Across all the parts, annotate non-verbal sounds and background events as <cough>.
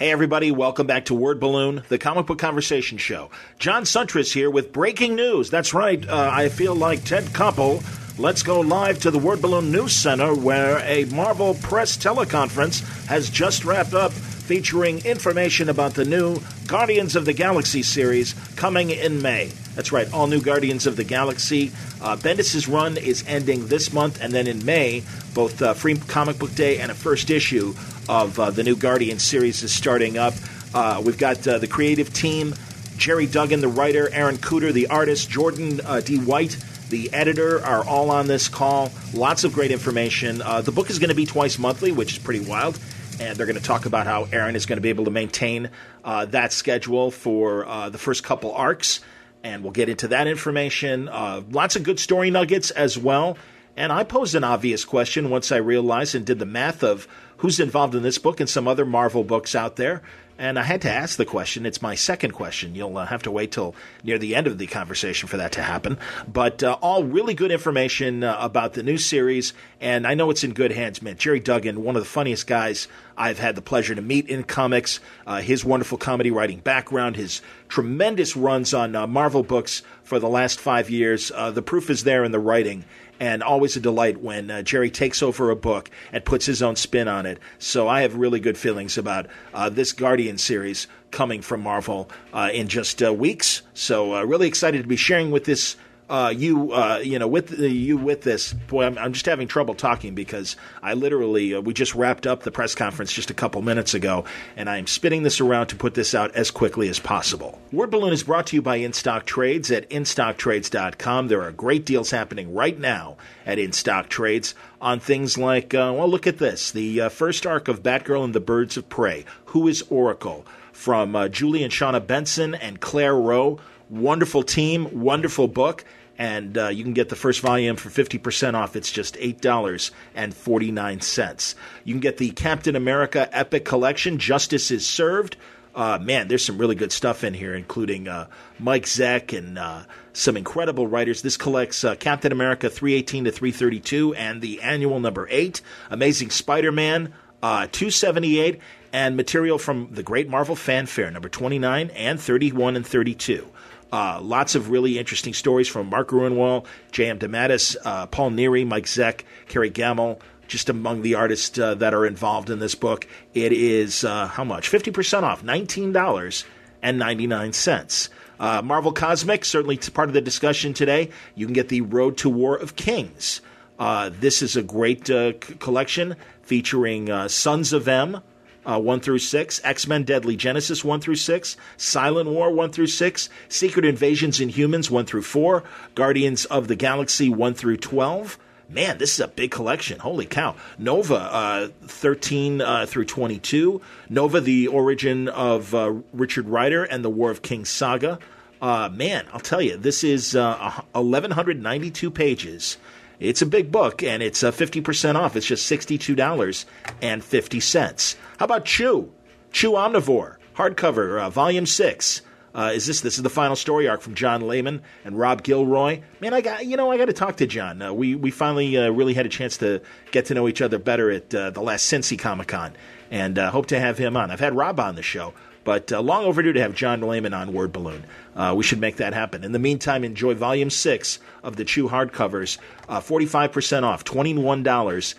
Hey everybody, welcome back to Word Balloon, the comic book conversation show. John Siuntres here with breaking news. That's right, uh, I feel like Ted Koppel. Let's go live to the Word Balloon News Center where a Marvel press teleconference has just wrapped up featuring information about the new Guardians of the Galaxy series coming in May. That's right, all new Guardians of the Galaxy. Uh, Bendis' run is ending this month, and then in May, both uh, Free Comic Book Day and a first issue of uh, the new Guardians series is starting up. Uh, we've got uh, the creative team Gerry Duggan, the writer, Aaron Kuder, the artist, Jordan uh, D. White, the editor are all on this call. Lots of great information. Uh, the book is going to be twice monthly, which is pretty wild. And they're going to talk about how Aaron is going to be able to maintain uh, that schedule for uh, the first couple arcs. And we'll get into that information. Uh, lots of good story nuggets as well. And I posed an obvious question once I realized and did the math of who's involved in this book and some other Marvel books out there. And I had to ask the question. It's my second question. You'll uh, have to wait till near the end of the conversation for that to happen. But uh, all really good information uh, about the new series. And I know it's in good hands, man. Gerry Duggan, one of the funniest guys I've had the pleasure to meet in comics. Uh, his wonderful comedy writing background, his tremendous runs on uh, Marvel books for the last five years. Uh, the proof is there in the writing and always a delight when uh, Gerry takes over a book and puts his own spin on it. So I have really good feelings about uh, this Guardian series coming from Marvel uh, in just uh, weeks. So uh, really excited to be sharing with this uh, you, uh, you know, with the, you with this. Boy, I'm, I'm, just having trouble talking because I literally uh, we just wrapped up the press conference just a couple minutes ago, and I'm spinning this around to put this out as quickly as possible. Word Balloon is brought to you by InStock Trades at InStockTrades.com. There are great deals happening right now at InStock Trades on things like, uh, well, look at this: the uh, first arc of Batgirl and the Birds of Prey. Who is Oracle? From Julie and Shawna Benson and Claire Roe. Wonderful team, wonderful book and uh, you can get the first volume for 50% off. It's just $8.49. You can get the Captain America Epic Collection, Justice is Served. Uh, man, there's some really good stuff in here, including uh, Mike Zeck and uh, some incredible writers. This collects uh, Captain America 318 to 332 and the annual number 8, Amazing Spider Man uh, 278, and material from the Great Marvel Fanfare number 29 and 31 and 32. Uh, lots of really interesting stories from Mark Gruenwald, J.M. DeMatteis, uh, Paul Neary, Mike Zeck, Kerry Gammill, just among the artists uh, that are involved in this book. It is uh, how much? 50% off, $19.99. Uh, Marvel Cosmic, certainly part of the discussion today. You can get the Road to War of Kings. Uh, this is a great c- collection featuring Sons of M, uh, 1 through 6, X Men Deadly Genesis 1 through 6, Silent War 1 through 6, Secret Invasions Inhumans 1 through 4, Guardians of the Galaxy 1 through 12. Man, this is a big collection. Holy cow. Nova uh, 13 uh, through 22. Nova, the origin of uh, Richard Rider and the War of Kings saga. Uh, man, I'll tell you, this is 1,192 uh, pages. It's a big book, and it's uh, 50% off. It's just $62.50. How about Chew? Chew Omnivore, hardcover, uh, volume 6. Uh, is this this is the final story arc from John Layman and Rob Guillory? Man, I got you know I got to talk to John. Uh, we we finally uh, really had a chance to get to know each other better at uh, the last Cincy Comic Con, and uh, hope to have him on. I've had Rob on the show, but uh, long overdue to have John Layman on Word Balloon. Uh, we should make that happen. In the meantime, enjoy Volume 6 of the Chew hardcovers, uh, 45% off, $21.99.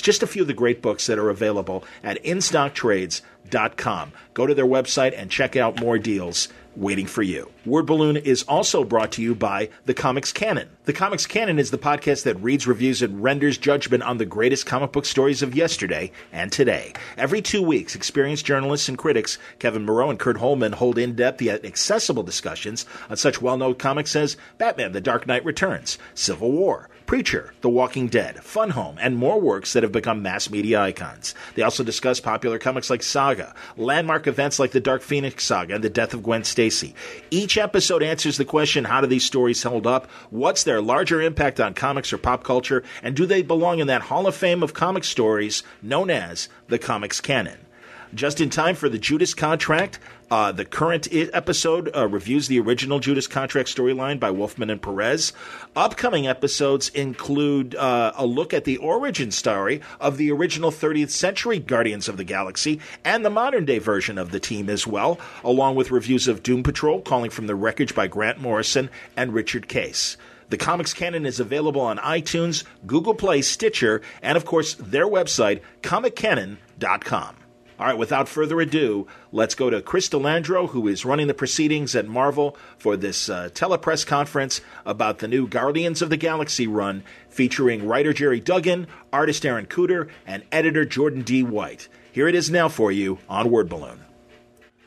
Just a few of the great books that are available at InStockTrades.com. Go to their website and check out more deals waiting for you. Word Balloon is also brought to you by The Comics Canon. The Comics Canon is the podcast that reads, reviews, and renders judgment on the greatest comic book stories of yesterday and today. Every two weeks, experienced journalists and critics Kevin Moreau and Kurt Holman hold in depth yet accessible discussions on such well known comics as Batman The Dark Knight Returns, Civil War, Preacher, The Walking Dead, Fun Home, and more works that have become mass media icons. They also discuss popular comics like Saga, landmark events like the Dark Phoenix Saga and the death of Gwen Stacy. Each episode answers the question how do these stories hold up? What's their larger impact on comics or pop culture? And do they belong in that Hall of Fame of comic stories known as the Comics Canon? Just in time for the Judas Contract, uh, the current episode uh, reviews the original Judas Contract storyline by Wolfman and Perez. Upcoming episodes include uh, a look at the origin story of the original 30th century Guardians of the Galaxy and the modern day version of the team as well, along with reviews of Doom Patrol, Calling from the Wreckage by Grant Morrison and Richard Case. The Comics Canon is available on iTunes, Google Play, Stitcher, and of course their website, comiccanon.com. All right, without further ado, let's go to Chris D'Lando, who is running the proceedings at Marvel for this uh, telepress conference about the new Guardians of the Galaxy run featuring writer Gerry Duggan, artist Aaron Kuder, and editor Jordan D. White. Here it is now for you on Word Balloon.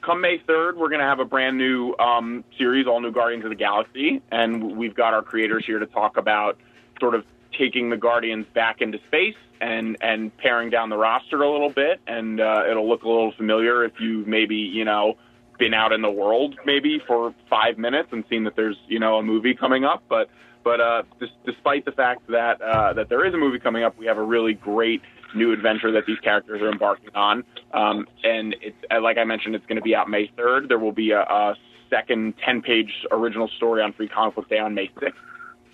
Come May 3rd, we're going to have a brand new um, series, all new Guardians of the Galaxy, and we've got our creators here to talk about sort of taking the Guardians back into space and and paring down the roster a little bit, and uh, it'll look a little familiar if you maybe you know been out in the world maybe for five minutes and seen that there's you know a movie coming up, but but uh, dis- despite the fact that uh, that there is a movie coming up, we have a really great new adventure that these characters are embarking on. Um, and it's uh, like I mentioned, it's going to be out May 3rd. There will be a, a second 10-page original story on Free Comic Book Day on May 6th.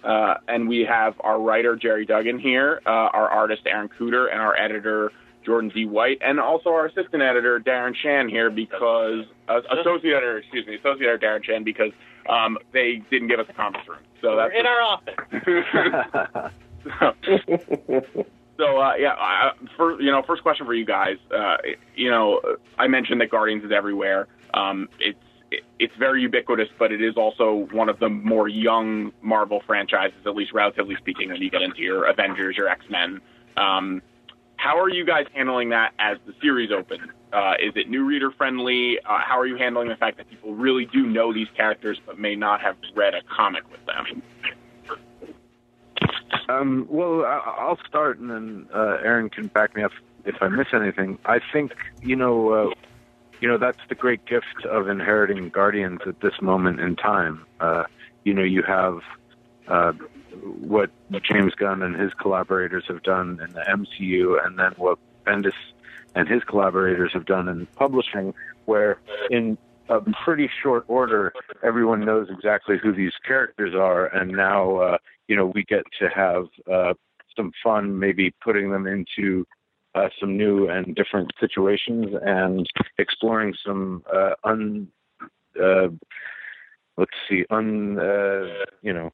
Uh, and we have our writer Gerry Duggan here, uh, our artist Aaron Kuder, and our editor Jordan D. White, and also our assistant editor Darren Shan here because uh, associate editor, excuse me, associate editor Darren Shan because um, they didn't give us a conference room. So that's in our office. so, <laughs> so uh, yeah, uh, for you know, first question for you guys. Uh, you know, I mentioned that Guardians is everywhere. Um, it's it's very ubiquitous, but it is also one of the more young Marvel franchises, at least relatively speaking, when you get into your Avengers, your X Men. Um, how are you guys handling that as the series opens? Uh, is it new reader friendly? Uh, how are you handling the fact that people really do know these characters but may not have read a comic with them? Um, well, I'll start, and then uh, Aaron can back me up if I miss anything. I think you know uh, you know that's the great gift of inheriting Guardians at this moment in time. Uh, you know, you have uh, what James Gunn and his collaborators have done in the MCU, and then what Bendis and his collaborators have done in publishing, where in a pretty short order, everyone knows exactly who these characters are, and now uh, you know we get to have uh, some fun, maybe putting them into uh, some new and different situations and exploring some uh, un uh, let's see un uh, you know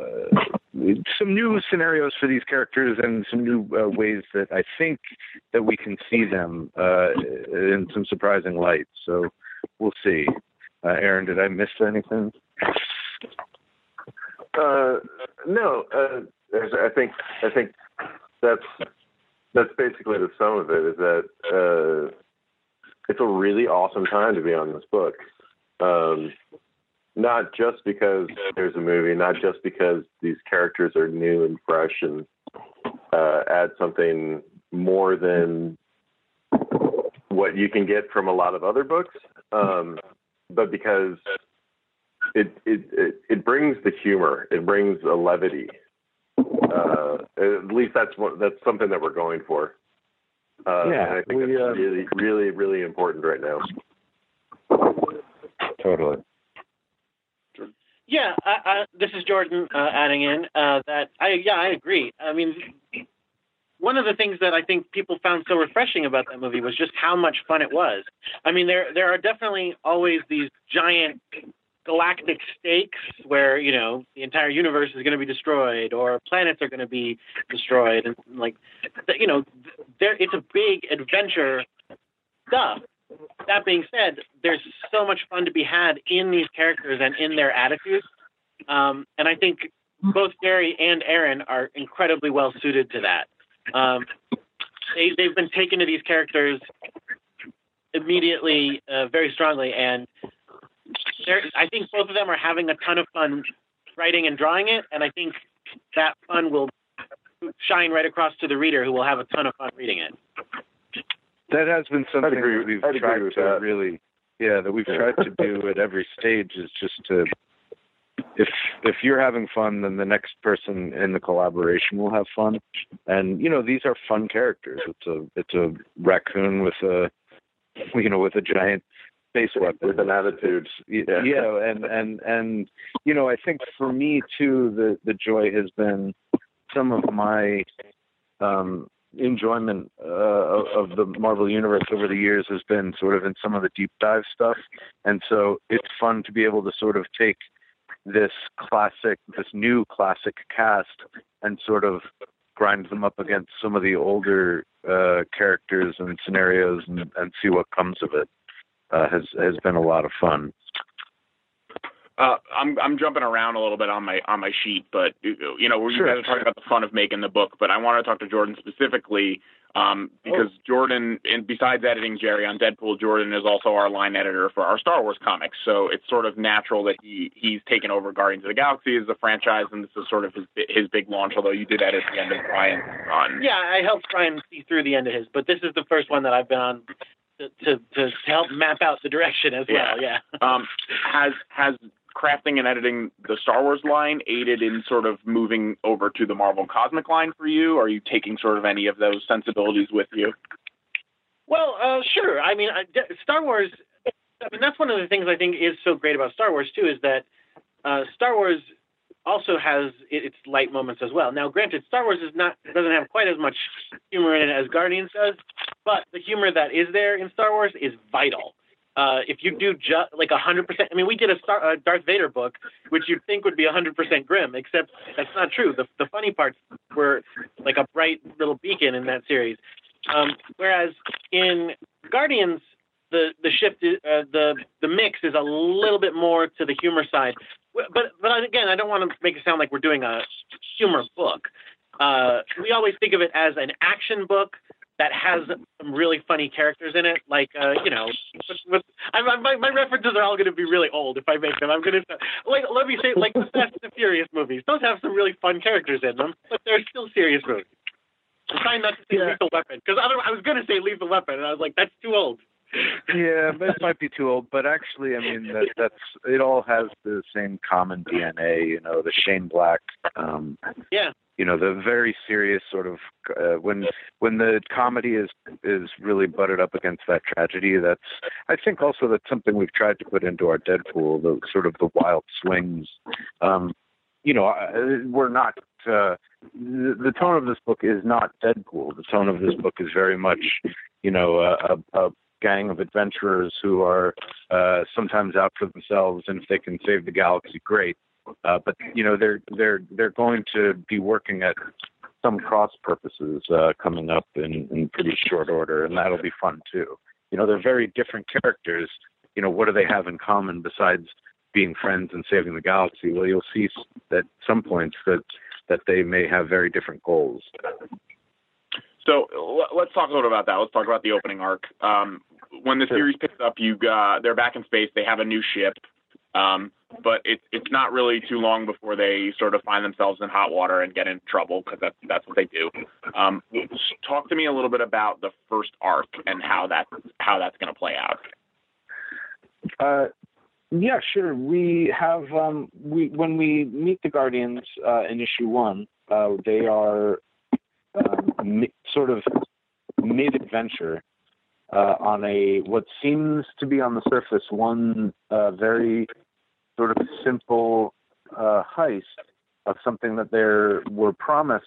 uh, some new scenarios for these characters and some new uh, ways that I think that we can see them in some surprising light. So we'll see. Aaron, did I miss anything? No, I think I think that's that's basically the sum of it. Is that uh, it's a really awesome time to be on this book. Um, not just because there's a movie, not just because these characters are new and fresh and uh, add something more than what you can get from a lot of other books, um, but because it, it it it brings the humor, it brings a levity uh, at least that's what that's something that we're going for. Uh, yeah, and I think we, that's uh, really, really, really important right now. Totally. Yeah, I, I, this is Jordan uh, adding in uh, that I yeah I agree. I mean, one of the things that I think people found so refreshing about that movie was just how much fun it was. I mean, there there are definitely always these giant galactic stakes where you know the entire universe is going to be destroyed or planets are going to be destroyed and like you know there it's a big adventure stuff that being said, there's so much fun to be had in these characters and in their attitudes. Um, and I think both Gerry and Aaron are incredibly well suited to that. Um, they, they've been taken to these characters immediately, uh, very strongly, and I think both of them are having a ton of fun writing and drawing it, and I think that fun will shine right across to the reader, who will have a ton of fun reading it. That has been something agree- that we've I'd tried to that. really, yeah, that we've tried to do at every stage is just to, if if you're having fun, then the next person in the collaboration will have fun, and you know these are fun characters. It's a it's a raccoon with a, you know, with a giant space weapon with an attitude. Yeah and and and you know i think for me too the the joy has been some of my um enjoyment uh, of, of the marvel universe over the years has been sort of in some of the deep dive stuff. And so it's fun to be able to sort of take this classic this new classic cast and sort of grind them up against some of the older uh characters and scenarios and, and see what comes of it uh, has has been a lot of fun. Uh, I'm I'm jumping around a little bit on my on my sheet, but you know, you Sure. guys are talking about the fun of making the book, but I want to talk to Jordan specifically um, because Jordan, and besides editing Gerry on Deadpool, Jordan is also our line editor for our Star Wars comics. So it's sort of natural that he he's taken over Guardians of the Galaxy as a franchise, and this is sort of his his big launch. Although you did edit the end of Brian's run. Yeah, I helped Brian see through the end of his, but this is the first one that I've been on to to, to help map out the direction as well. Yeah. <laughs> um, has has crafting and editing the Star Wars line aided in sort of moving over to the Marvel Cosmic line for you? Are you taking sort of any of those sensibilities with you? Well, uh, sure. I mean, I- Star Wars. I mean, that's one of the things I think is so great about Star Wars too, is that uh, Star Wars also has its light moments as well. Now, granted, Star Wars is not doesn't have quite as much humor in it as Guardians does, but the humor that is there in Star Wars is vital. Uh, if you do just like a hundred percent, I mean, we did a Star, uh, Darth Vader book, which you'd think would be a hundred percent grim, except that's not true. The the funny parts were like a bright little beacon in that series. Um, whereas in Guardians, the the shift, is, uh, the the mix is a little bit more to the humor side. But but again, I don't want to make it sound like we're doing a humor book. Uh, we always think of it as an action book that has some really funny characters in it. Like uh, you know, with, with, I, my my references are all going to be really old if I make them. I'm going to like let me say like the Fast and the Furious movies. Those have some really fun characters in them, but they're still serious movies. I'm trying not to say Lethal Weapon because I was going to say Lethal Weapon, and I was like, that's too old. Yeah, it might be too old. But actually, I mean, that, that's it. All has the same common DNA. You know, the Shane Black. Um, Yeah. you know, the very serious sort of uh, when when the comedy is is really butted up against that tragedy. That's I think also that's something we've tried to put into our Deadpool. The sort of the wild swings. Um, you know, uh, we're not. Uh, the, the tone of this book is not Deadpool. The tone of this book is very much, you know, a, a, a gang of adventurers who are uh, sometimes out for themselves, and if they can save the galaxy, great. Uh, but you know, they're they're they're going to be working at some cross purposes uh, coming up in, in pretty short order, and that'll be fun too. You know, they're very different characters. You know, what do they have in common besides being friends and saving the galaxy? Well, you'll see at some points that that they may have very different goals. So l- let's talk a little about that. Let's talk about the opening arc. Um, when the Sure. series picks up, you got they're back in space. They have a new ship, um, but it's it's not really too long before they sort of find themselves in hot water and get in trouble because that's that's what they do. Um, talk to me a little bit about the first arc and how that how that's going to play out. Uh, yeah, sure. We have um, we when we meet the Guardians uh, in issue one, uh, they are um, sort of mid-adventure uh, on a what seems to be on the surface one uh, very sort of simple uh, heist of something that they were promised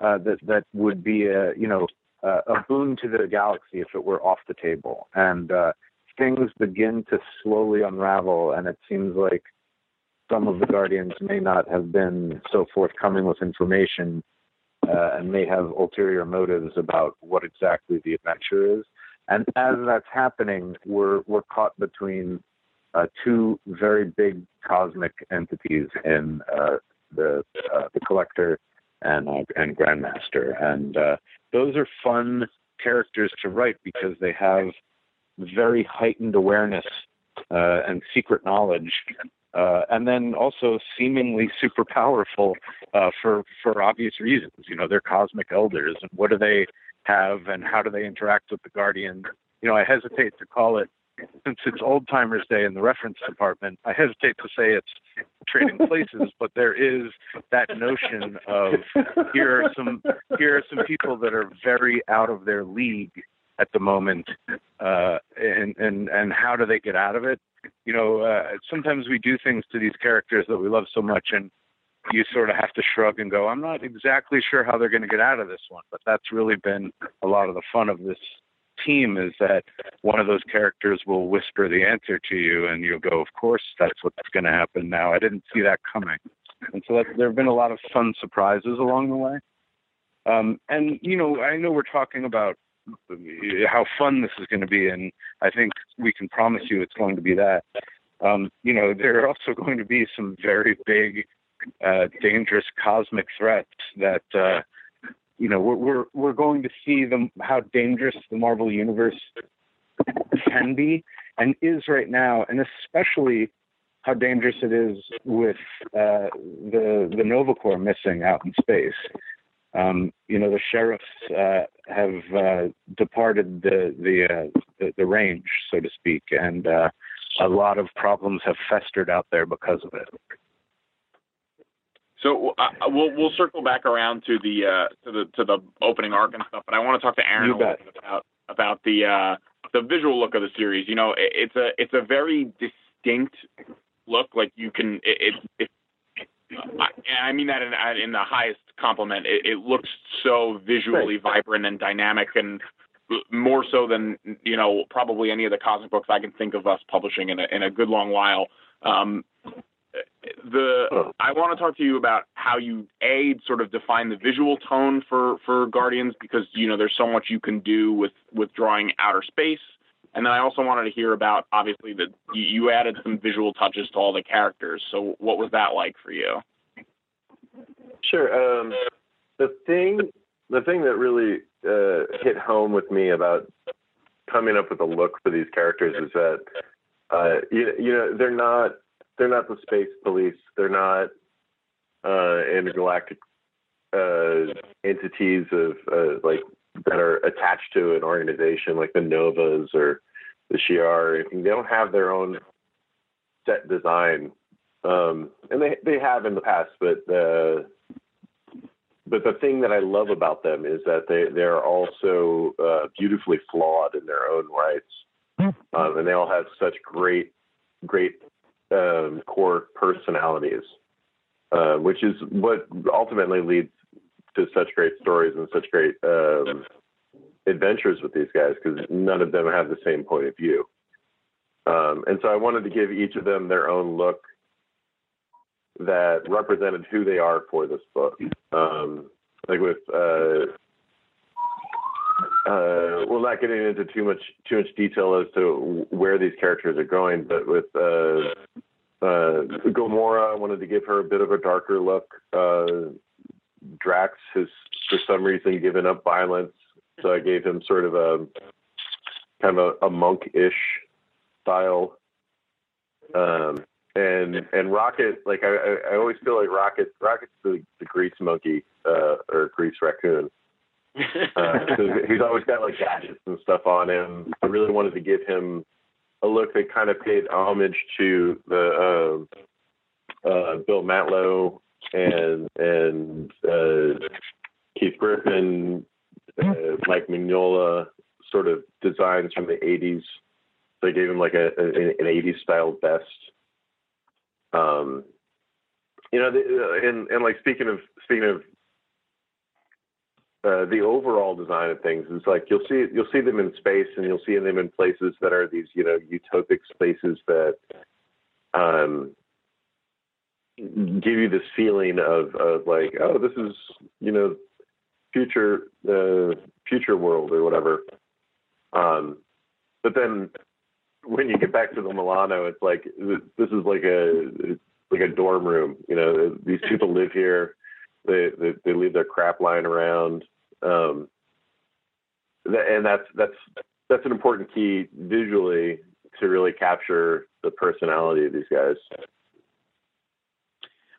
uh, that that would be a you know a boon to the galaxy if it were off the table and. Uh, things begin to slowly unravel, and it seems like some of the Guardians may not have been so forthcoming with information uh, and may have ulterior motives about what exactly the adventure is. And as that's happening, we're we're caught between uh, two very big cosmic entities in uh, the uh, the collector and uh, and grandmaster, and uh, those are fun characters to write because they have very heightened awareness and secret knowledge, uh, and then also seemingly super powerful uh, for for obvious reasons. You know, they're cosmic elders, and what do they have, and how do they interact with the guardian? You know, I hesitate to call it since it's Old Timers Day in the reference department. I hesitate to say it's trading places, but there is that notion of here are some here are some people that are very out of their league at the moment, uh, and and and how do they get out of it? You know, uh, sometimes we do things to these characters that we love so much, and you sort of have to shrug and go, I'm not exactly sure how they're going to get out of this one, but that's really been a lot of the fun of this team is that one of those characters will whisper the answer to you and you'll go, of course, that's what's going to happen now. I didn't see that coming. And so that, there have been a lot of fun surprises along the way. Um, and, you know, I know we're talking about how fun this is going to be, and I think we can promise you it's going to be that. Um, you know, there are also <laughs> going to be some very big, uh, dangerous cosmic threats that uh, you know, we're we're we're going to see them how dangerous the Marvel universe can be and is right now, and especially how dangerous it is with uh, the the Nova Corps missing out in space. Um, you know, the sheriffs uh, have uh, departed the the, uh, the, the range, so to speak, and uh, a lot of problems have festered out there because of it. So uh, we'll we'll circle back around to the uh, to the to the opening arc and stuff, but I want to talk to Aaron a little bit about about the uh, the visual look of the series. You know, it, it's a it's a very distinct look. Like you can it, it, it I, I mean that in, in the highest compliment. It, it looks so visually right. vibrant and dynamic, and more so than you know probably any of the cosmic books I can think of us publishing in a in a good long while. Um, the. I want to talk to you about how you a sort of define the visual tone for for Guardians because you know there's so much you can do with with drawing outer space, and then I also wanted to hear about obviously that you, added some visual touches to all the characters. So what was that like for you? Sure. Um, the thing the thing that really uh, hit home with me about coming up with a look for these characters is that uh, you, you know they're not they're not the space police. They're not uh, intergalactic uh, entities of uh, like that are attached to an organization like the Novas or the Shi'ar. They don't have their own set design, um, and they they have in the past. But uh, but the thing that I love about them is that they they're also uh, beautifully flawed in their own rights, hmm. um, and they all have such great great um, core personalities, uh, which is what ultimately leads to such great stories and such great um, adventures with these guys because none of them have the same point of view. Um, and so I wanted to give each of them their own look that represented who they are for this book. Um, like with, uh, uh, well, not getting into too much too much detail as to where these characters are going, but with uh, uh, Gamora, I wanted to give her a bit of a darker look. Uh, Drax has, for some reason, given up violence, so I gave him sort of a kind of a, a monk-ish style. Um, and and Rocket, like I, I always feel like Rocket, Rocket's the, the grease monkey uh, or grease raccoon. <laughs> Uh, he's always got like gadgets and stuff on him. I really wanted to give him a look that kind of paid homage to the uh, uh, Bill Mantlo and and uh, Keith Giffen, uh, Mike Mignola sort of designs from the '80s. They gave him like a, a an '80s style vest. Um, you know, the, uh, and and like speaking of speaking of uh, the overall design of things is like you'll see you'll see them in space and you'll see them in places that are these you know utopic spaces that um, give you this feeling of, of like oh this is you know future uh, future world or whatever Um, but then when you get back to the Milano, it's like this is like a like a dorm room. You know, these <laughs> people live here. They they, they leave their crap lying around. Um, and that's that's that's an important key visually to really capture the personality of these guys.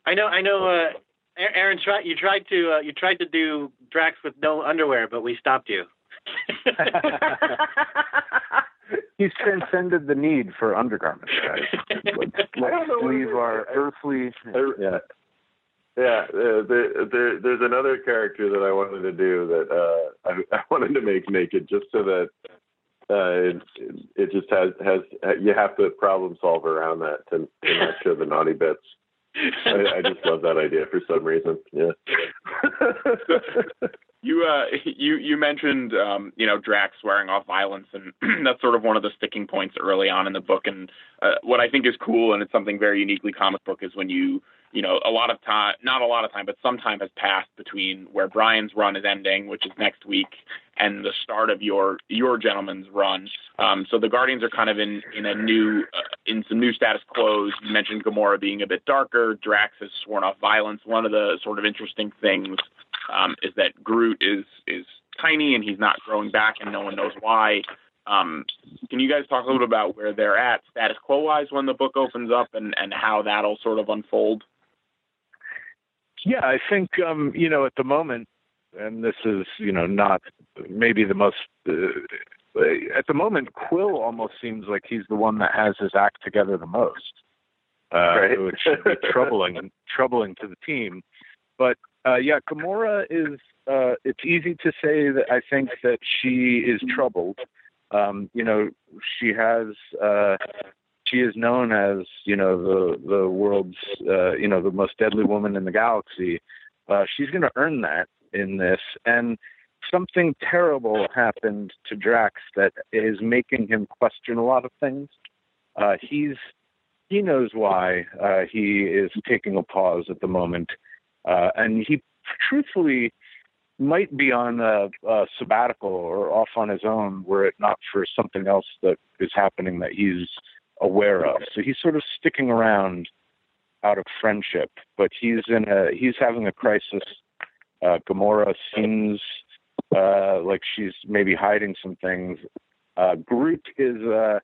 I know, I know. Uh, Aaron, try, you tried to uh, you tried to do Drax with no underwear, but we stopped you. <laughs> He's transcended the need for undergarments, guys. Let's, let's leave our earthly. Yeah. Yeah, uh, there, there, there's another character that I wanted to do that uh, I, I wanted to make naked just so that uh, it, it just has has you have to problem solve around that to, to not show the naughty bits. I, I just love that idea for some reason. Yeah. <laughs> you uh you you mentioned um you know Drax swearing off violence and <clears throat> that's sort of one of the sticking points early on in the book and uh, what I think is cool and it's something very uniquely comic book is when you you know a lot of time not a lot of time but some time has passed between where Brian's run is ending which is next week and the start of your your gentleman's run um so the Guardians are kind of in in a new uh, in some new status quo you mentioned Gamora being a bit darker Drax has sworn off violence one of the sort of interesting things um, is that Groot is is tiny and he's not growing back, and no one knows why. Um, can you guys talk a little bit about where they're at status quo wise when the book opens up, and and how that'll sort of unfold? Yeah, I think um, you know at the moment, and this is you know not maybe the most. Uh, at the moment, Quill almost seems like he's the one that has his act together the most, uh, right. <laughs> which should be troubling troubling to the team. But uh, yeah, Gamora is. Uh, it's easy to say that I think that she is troubled. Um, you know, she has. Uh, she is known as you know the the world's uh, you know the most deadly woman in the galaxy. Uh, she's going to earn that in this, and something terrible happened to Drax that is making him question a lot of things. Uh, he's he knows why uh, he is taking a pause at the moment. Uh, and he truthfully might be on a, a sabbatical or off on his own were it not for something else that is happening that he's aware of. So he's sort of sticking around out of friendship, but he's in a he's having a crisis. Uh, Gamora seems uh, like she's maybe hiding some things. Uh, Groot is uh,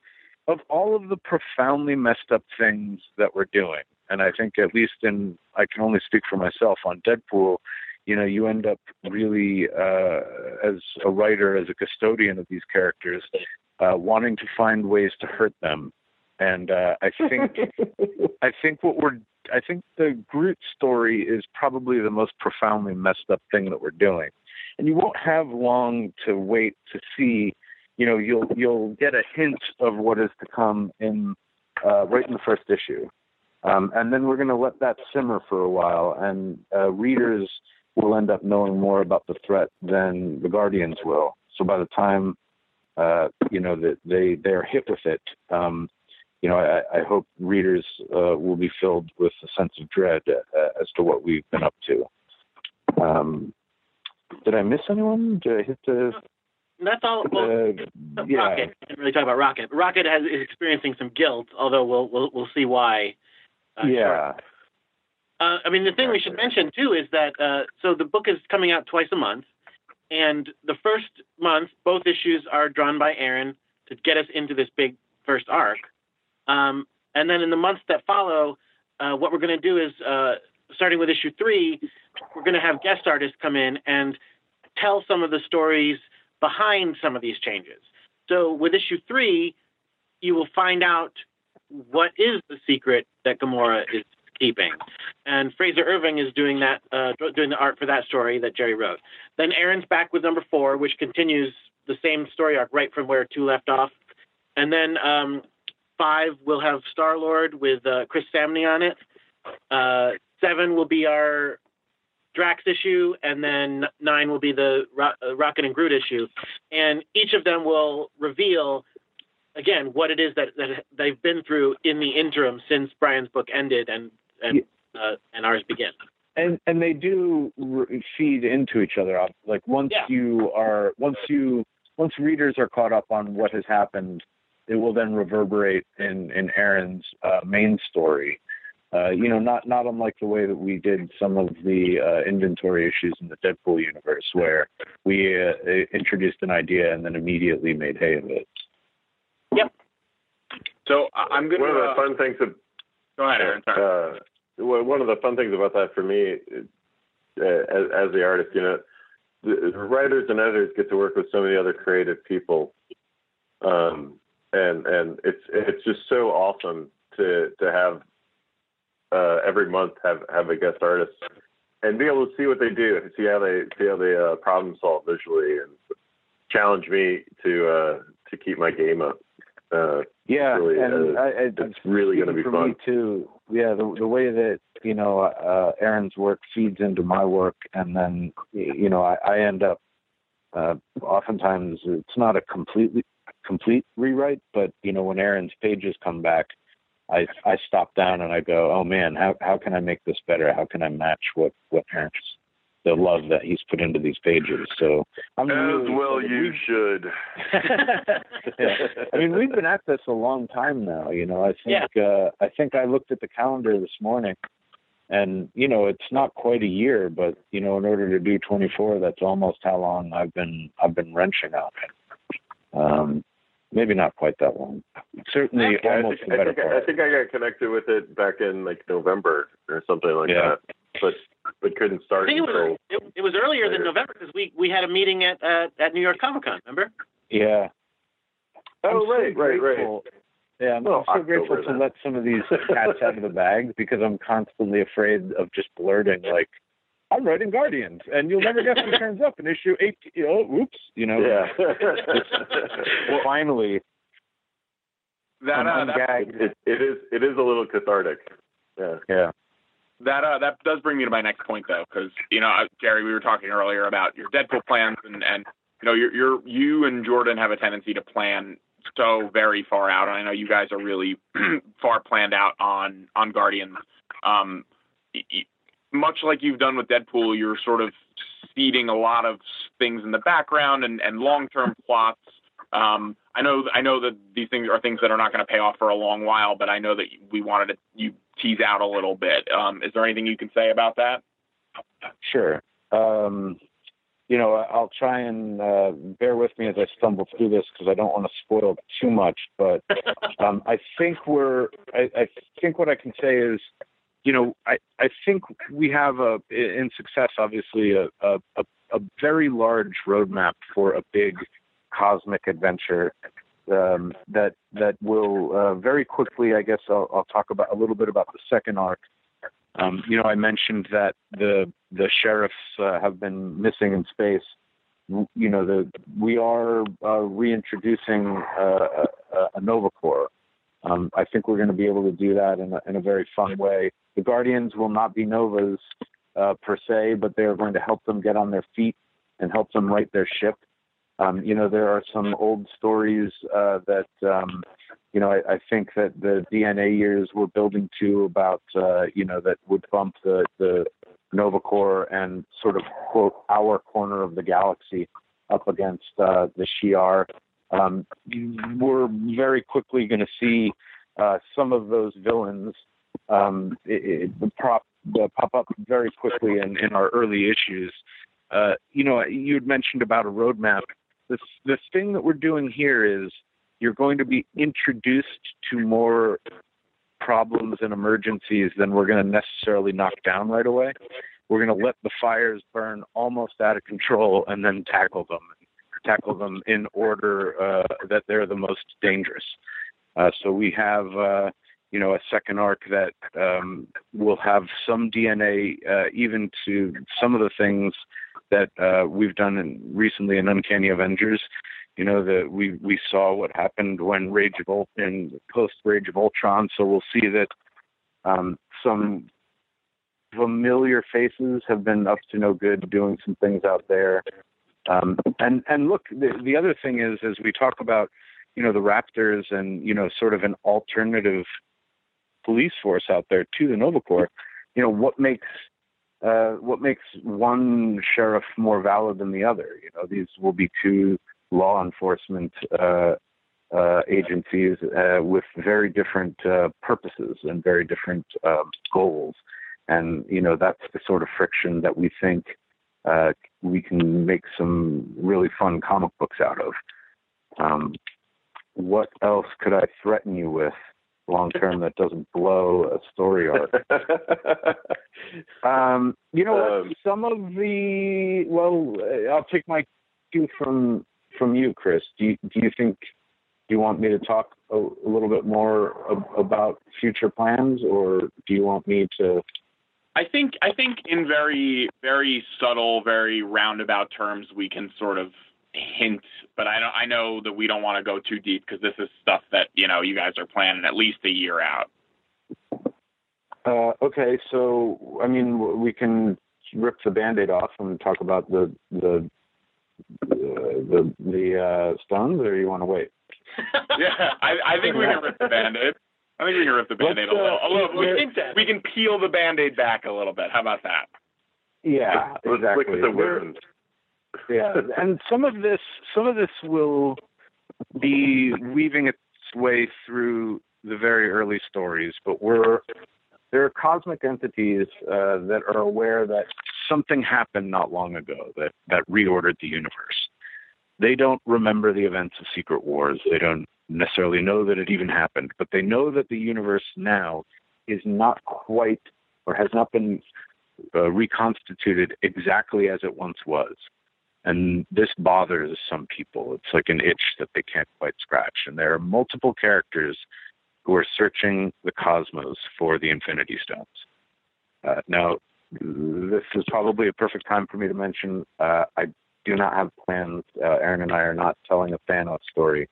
of all of the profoundly messed up things that we're doing. And I think at least in I can only speak for myself on Deadpool, you know, you end up really uh, as a writer, as a custodian of these characters, uh, wanting to find ways to hurt them. And uh, I think I think what we're I think the Groot story is probably the most profoundly messed up thing that we're doing. And you won't have long to wait to see, you know, you'll you'll get a hint of what is to come in uh, right in the first issue. Um, and then we're going to let that simmer for a while, and uh, readers will end up knowing more about the threat than the Guardians will. So by the time uh, you know that they they're hit with it, um, you know, I, I hope readers uh, will be filled with a sense of dread uh, as to what we've been up to. Um, did I miss anyone? Did I hit the? That's all. Well, uh, yeah. Rocket. I didn't really talk about Rocket. Rocket has, is experiencing some guilt, although we'll we'll, we'll see why. Uh, yeah. Uh, I mean, the thing we should mention too is that uh, so the book is coming out twice a month, and the first month both issues are drawn by Aaron to get us into this big first arc, um, and then in the months that follow, uh, what we're going to do is uh, starting with issue three, we're going to have guest artists come in and tell some of the stories behind some of these changes. So with issue three, you will find out what is the secret that Gamora is keeping. And Frazer Irving is doing that, uh, doing the art for that story that Gerry wrote. Then Aaron's back with number four, which continues the same story arc right from where two left off. And then um, five will have Star Lord with uh, Chris Samnee on it. Uh, seven will be our Drax issue, and then nine will be the Ro- uh, Rocket and Groot issue. And each of them will reveal again what it is that, that they've been through in the interim since Brian's book ended and and uh, and ours begin. And and they do re- feed into each other. Like once Yeah. you are once you once readers are caught up on what has happened, it will then reverberate in in Aaron's uh, main story. Uh, you know, not not unlike the way that we did some of the uh, inventory issues in the Deadpool universe, where we uh, introduced an idea and then immediately made hay of it. Yep. So I- I'm going to. One of the to. fun things. Of, Go ahead, Aaron. Sorry. uh, one one of the fun things about that for me, uh, as, as the artist, you know, the the writers and editors get to work with so many other creative people, um, and and it's it's just so awesome to to have uh, every month have have a guest artist and be able to see what they do, see how they see how they uh, problem solve visually, and challenge me to uh, to keep my game up. Uh, Yeah, really, and uh, I, I, it's really going to be for fun. me too. Yeah, the the way that you know uh, Aaron's work feeds into my work, and then you know I, I end up. Uh, oftentimes, it's not a completely complete rewrite, but you know when Aaron's pages come back, I I stop down and I go, oh man, how how can I make this better? How can I match what what Aaron's the love that he's put into these pages? So I'm As really well you should. yeah. <laughs> I mean, we've been at this a long time now. You know, I think uh, I think I looked at the calendar this morning, and you know, it's not quite a year, but you know, in order to do 24, that's almost how long I've been I've been wrenching on it. Um, maybe not quite that long. Certainly, Yeah, I almost think, the I, better think, I think I got connected with it back in like November or something like Yeah. that, but but couldn't I start think it was it, it was earlier than. November because we we had a meeting at uh, at New York Comic Con. Remember? Yeah. Oh, I'm so right, right, right. Yeah, I'm, Well, I'm so grateful October to then. let some of these cats out of the bag because I'm constantly afraid of just blurting like, "I'm writing Guardians," and you'll never guess who turns up in issue eight. You know, oops, you know. Yeah. <laughs> well, finally, That, uh, that, gagged. it, it is it is a little cathartic. Yeah. Yeah. that uh, that does bring me to my next point, though, because you know, uh, Gerry, we were talking earlier about your Deadpool plans, and and you know, you're, you're you and Jordan have a tendency to plan so very far out, and I know you guys are really <clears throat> far planned out on on Guardians. Um, y- y- much like you've done with Deadpool, you're sort of seeding a lot of things in the background and and long term plots. Um, I know I know that these things are things that are not going to pay off for a long while, but I know that we wanted to you tease out a little bit. Um, is there anything you can say about that? Sure. Um, you know, I'll try and uh, bear with me as I stumble through this because I don't want to spoil too much. But <laughs> um, I think we're. I, I think what I can say is, you know, I, I think we have a in success obviously a, a, a, very large roadmap for a big cosmic adventure um, that that will uh, very quickly. I guess I'll, I'll talk about a little bit about the second arc. Um, you know, I mentioned that the the sheriffs uh, have been missing in space. You know, the we are uh, reintroducing uh, a, a Nova Corps. Um, I think we're going to be able to do that in a, in a very fun way. The Guardians will not be Novas uh, per se, but they are going to help them get on their feet and help them right their ship. Um, you know, there are some old stories uh, that um, you know, I, I think that the DNA years we're building to about, uh, you know, that would bump the, the Nova Corps and sort of quote our corner of the galaxy up against uh, the Shi'ar. Um, we're very quickly going to see uh, some of those villains um, it, it, prop, pop up very quickly in, in our early issues. Uh, you know, you had mentioned about a roadmap. The, the thing that we're doing here is you're going to be introduced to more problems and emergencies than we're going to necessarily knock down right away. We're going to let the fires burn almost out of control and then tackle them, tackle them in order uh, that they're the most dangerous. Uh, so we have, uh, you know, a second arc that um, will have some DNA uh, even to some of the things that uh, we've done in, recently in Uncanny Avengers you know that we we saw what happened when Rage of Ult in post Rage of Ultron, so we'll see that um, some familiar faces have been up to no good doing some things out there. Um, and and look, the, the other thing is as we talk about you know the Raptors and you know sort of an alternative police force out there to the Nova Corps, you know what makes uh, what makes one sheriff more valid than the other? You know these will be two law enforcement uh, uh, agencies uh, with very different uh, purposes and very different um, goals. And you know that's the sort of friction that we think uh, we can make some really fun comic books out of. Um, what else could I threaten you with long term that doesn't blow a story arc? <laughs> um, you know what? Um, Some of the well, uh, I'll take my cue from from you, Chris. Do you, do you think do you want me to talk a, a little bit more ab- about future plans, or do you want me to? I think I think in very very subtle, very roundabout terms, we can sort of hint. But I don't. I know that we don't want to go too deep because this is stuff that you know you guys are planning at least a year out. Uh, okay, so I mean, we can rip the band-aid off and talk about the the the the, the uh, Stones, or you want to wait? <laughs> yeah, I, I think we can rip the band-aid. I think we can rip the band-aid a Let's, uh. A little we, can, we can peel the band-aid back a little bit. How about that? Yeah, Let's exactly. flick the There- wounds. yeah, and some of this, some of this will be weaving its way through the very early stories, but we're there are cosmic entities uh, that are aware that something happened not long ago that that reordered the universe. They don't remember the events of Secret Wars. They don't necessarily know that it even happened, but they know that the universe now is not quite or has not been uh, reconstituted exactly as it once was. And this bothers some people. It's like an itch that they can't quite scratch. And there are multiple characters who are searching the cosmos for the Infinity Stones. Uh, now, this is probably a perfect time for me to mention uh, I do not have plans. Uh, Aaron and I are not telling a Thanos story.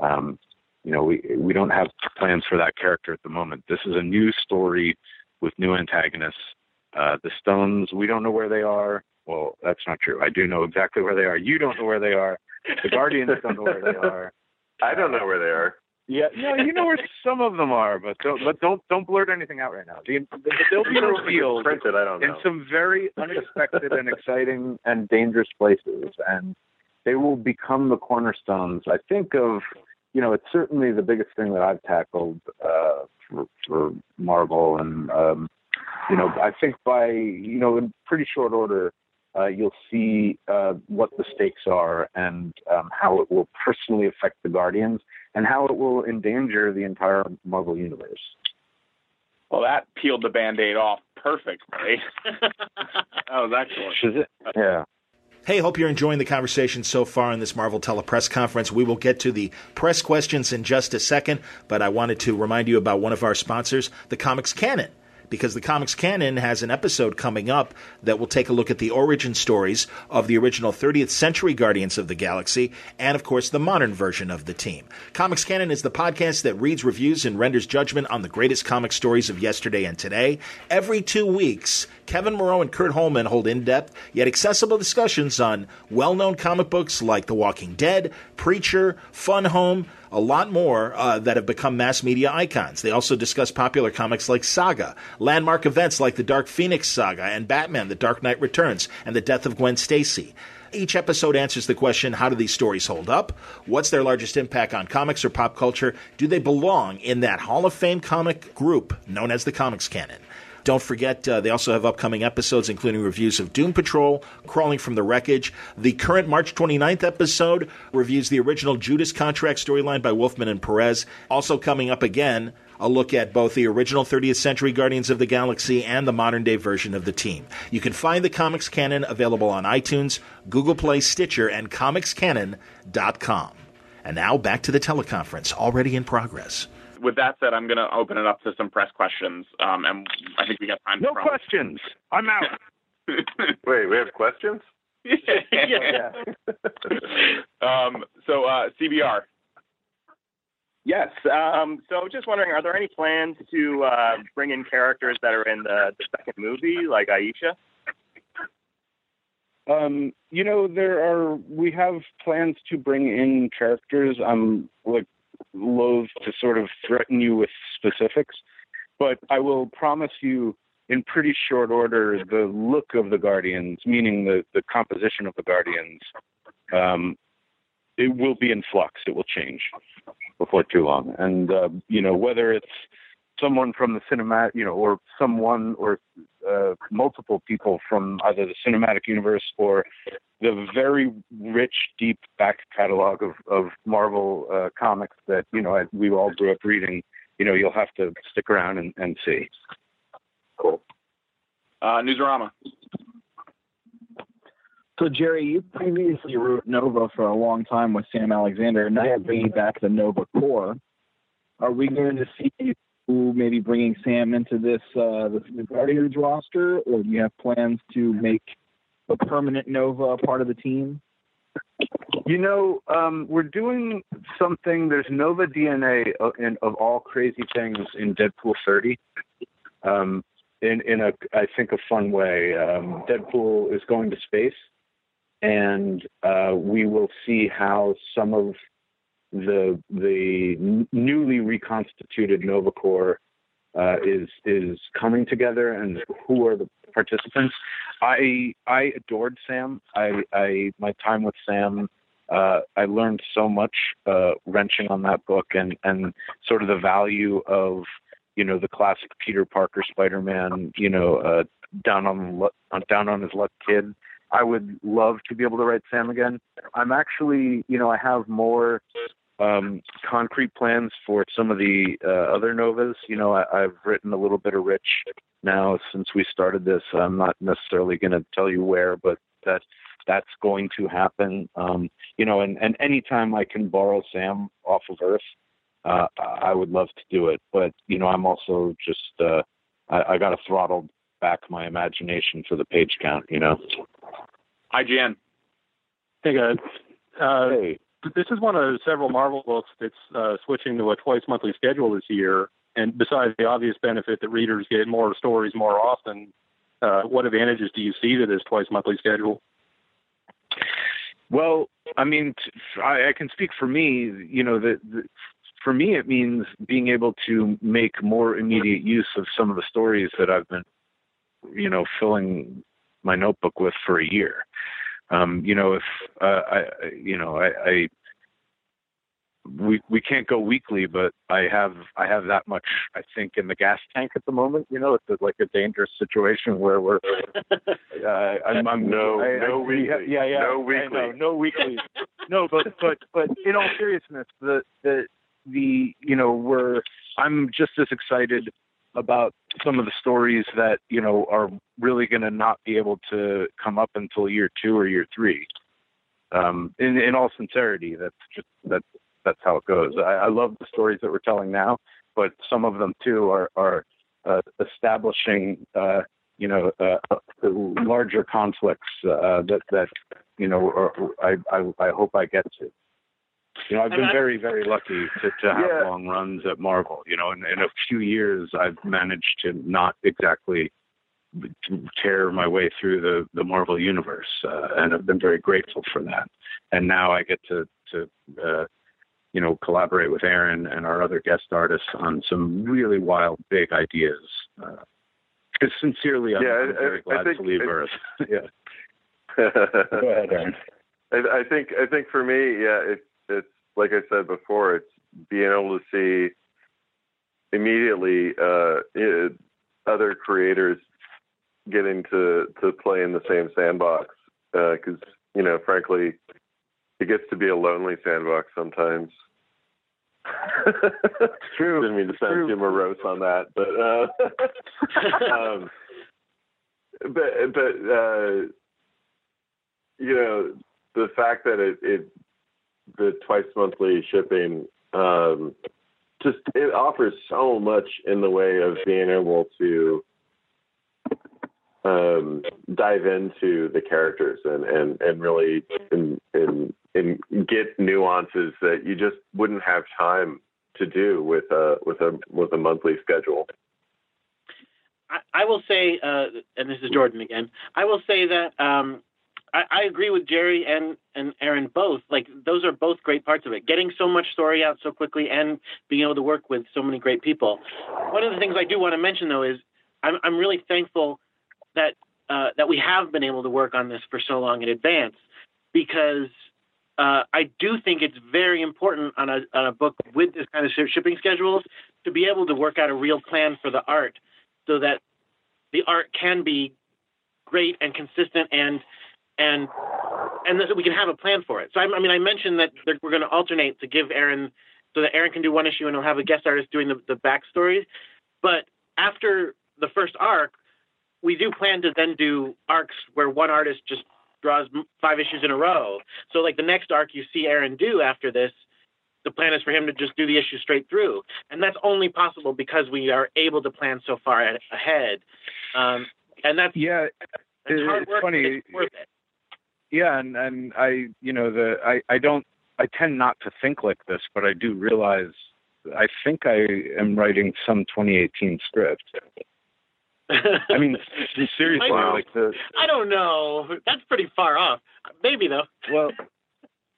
Um, you know, we we don't have plans for that character at the moment. This is a new story with new antagonists. Uh, the Stones, we don't know where they are. Well, that's not true. I do know exactly where they are. You don't know where they are. The Guardians don't know where they <laughs> are. I don't know where they are. Yeah, no, you know where some of them are, but don't but don't don't blurt anything out right now. The, they'll be revealed Printed, I don't in some very unexpected and exciting and dangerous places, and they will become the cornerstones. I think of, you know, it's certainly the biggest thing that I've tackled uh, for, for Marvel, and um, you know, I think by you know in pretty short order, uh, you'll see uh, what the stakes are and um, how it will personally affect the Guardians and how it will endanger the entire Marvel universe. Well, that peeled the band-aid off perfectly. <laughs> that was excellent. Yeah. Hey, hope you're enjoying the conversation so far in this Marvel Telepress conference. We will get to the press questions in just a second, but I wanted to remind you about one of our sponsors, the Comics Canon. Because the Comics Canon has an episode coming up that will take a look at the origin stories of the original 30th century Guardians of the Galaxy and, of course, the modern version of the team. Comics Canon is the podcast that reads reviews and renders judgment on the greatest comic stories of yesterday and today. Every two weeks, Kevin Moreau and Kurt Holman hold in depth yet accessible discussions on well known comic books like The Walking Dead, Preacher, Fun Home, a lot more uh, that have become mass media icons. They also discuss popular comics like Saga, landmark events like the Dark Phoenix Saga and Batman: The Dark Knight Returns, and the death of Gwen Stacy. Each episode answers the question how do these stories hold up? What's their largest impact on comics or pop culture? Do they belong in that Hall of Fame comic group known as the Comics Canon? Don't forget, uh, they also have upcoming episodes, including reviews of Doom Patrol, Crawling from the Wreckage. The current March 29th episode reviews the original Judas Contract storyline by Wolfman and Perez. Also coming up again, a look at both the original 30th Century Guardians of the Galaxy and the modern day version of the team. You can find the Comics Canon available on iTunes, Google Play, Stitcher, and ComicsCanon.com. And now back to the teleconference, already in progress. With that said, I'm going to open it up to some press questions, um, and I think we got time. No for questions. I'm out. <laughs> Wait, we have questions? yeah. <laughs> um, so, uh, CBR. Yes. Um, so just wondering, are there any plans to uh, bring in characters that are in the, the second movie, like Aisha? Um, you know, there are we have plans to bring in characters. I'm like loath to sort of threaten you with specifics, but I will promise you in pretty short order the look of the Guardians, meaning the the composition of the Guardians, um, it will be in flux. It will change before too long. And uh, you know, whether it's someone from the cinematic, you know, or someone or uh, multiple people from either the cinematic universe or the very rich, deep back catalog of, of Marvel uh, comics that you know we all grew up reading. You know, you'll have to stick around and, and see. Cool. Uh, Newsarama. So, Gerry, you previously wrote Nova for a long time with Sam Alexander, and now you're bringing back the Nova Corps. Are we going to see maybe bringing Sam into this uh, the, Guardians roster, or do you have plans to make a permanent Nova part of the team? You know, um, we're doing something. There's Nova DNA of, in, of all crazy things in Deadpool 30. Um, in in a I think a fun way. Um, Deadpool is going to space, and uh, we will see how some of the the newly reconstituted Nova uh, is is coming together, and who are the participants. I I adored Sam. I, I my time with Sam. Uh, I learned so much uh, wrenching on that book, and and sort of the value of you know the classic Peter Parker Spider-Man. You know, uh, down on down on his luck kid I would love to be able to write Sam again. I'm actually, you know, I have more um, concrete plans for some of the uh, other novas. You know, I, I've written a little bit of Rich now since we started this. I'm not necessarily going to tell you where, but that that's going to happen. Um, you know, and and anytime I can borrow Sam off of Earth, uh, I would love to do it. But you know, I'm also just uh, I, I got to throttle back my imagination for the page count. You know. IGN. Hey guys. Uh, hey. This is one of several Marvel books that's uh, switching to a twice monthly schedule this year. And besides the obvious benefit that readers get more stories more often, uh, what advantages do you see to this twice monthly schedule? Well, I mean, I, I can speak for me. You know, that for me, it means being able to make more immediate use of some of the stories that I've been, you know, filling my notebook with for a year. Um, you know, if uh, I, you know, I, I, we we can't go weekly, but I have I have that much I think in the gas tank at the moment. You know, it's a, like a dangerous situation where we're. <laughs> Uh, I'm, I'm no I, no I, weekly yeah yeah no weekly no, no weekly no but but but in all seriousness the the the you know we're I'm just as excited about some of the stories that you know are really going to not be able to come up until year two or year three. Um, in, in all sincerity, that's just that's that's how it goes. I, I love the stories that we're telling now, but some of them too are are uh, establishing uh, you know uh, larger conflicts uh, that that you know are, I, I I hope I get to. You know, I've been very, very lucky to, to have Yeah. long runs at Marvel. You know, in, in a few years, I've managed to not exactly tear my way through the the Marvel universe, uh, and I've been very grateful for that. And now I get to to uh, you know collaborate with Aaron and our other guest artists on some really wild, big ideas. Uh, <laughs> sincerely, I'm, Yeah, I- I'm very I- I glad think- to leave I- Earth. <laughs> yeah. <laughs> Go ahead, Aaron. I, I think I think for me, yeah, it's it's like I said before, it's being able to see immediately uh, it, other creators getting to to play in the same sandbox because you know, frankly, it gets to be a lonely sandbox sometimes. True. Didn't mean to sound too morose on that, but uh, <laughs> um, but but uh, you know the fact that it, it the twice monthly shipping um, just it offers so much in the way of being able to um, dive into the characters and and and really and and and get nuances that you just wouldn't have time to do with a with a with a monthly schedule. I, I will say, uh, and this is Jordan again. I will say that um, I, I agree with Gerry and and Aaron both. Like those are both great parts of it. Getting so much story out so quickly and being able to work with so many great people. One of the things I do want to mention though is I'm I'm really thankful that uh, that we have been able to work on this for so long in advance because uh, I do think it's very important on a on a book with this kind of shipping schedules to be able to work out a real plan for the art, so that the art can be great and consistent and and and that we can have a plan for it. So I, I mean, I mentioned that we're going to alternate to give Aaron so that Aaron can do one issue and he'll have a guest artist doing the, the backstory. But after the first arc, we do plan to then do arcs where one artist just draws five issues in a row. So like the next arc you see Aaron do after this, the plan is for him to just do the issue straight through, and that's only possible because we are able to plan so far ahead. Um, and that's yeah, it's hard it's funny. It's worth it. Yeah, and and I, you know, the I I don't I tend not to think like this, but I do realize I think I am writing some 2018 script. I mean, <laughs> seriously, Wow. like the I don't know. That's pretty far off. Maybe though. well,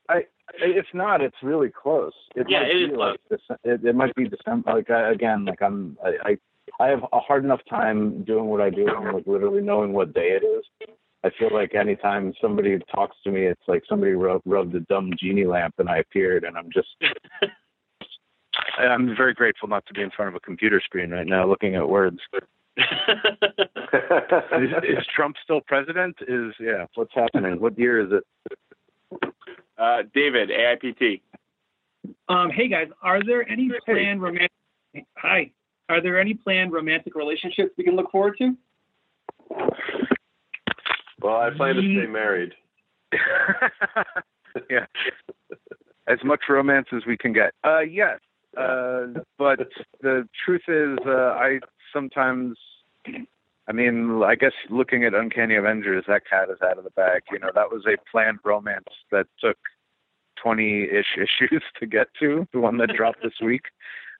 I it's not. It's really close. It Yeah, might it is like Dece- it, it might be December. Like I, again, like I'm I, I I have a hard enough time doing what I do, and like literally knowing what day it is. I feel like anytime somebody talks to me, it's like somebody rubbed, rubbed a dumb genie lamp and I appeared, and I'm just. <laughs> I'm very grateful not to be in front of a computer screen right now, looking at words. <laughs> is, is Trump still president? Is yeah. What's happening? What year is it? Uh, David, AIPT. Um, hey guys, are there any planned romantic? Hi, are there any planned romantic relationships we can look forward to? Well, I plan to stay married. <laughs> yeah. As much romance as we can get. Uh, yes. Uh, but the truth is, uh, I sometimes, I mean, I guess looking at Uncanny Avengers, that cat is out of the bag. You know, that was a planned romance that took 20 ish <laughs> issues to get to, the one that dropped this week.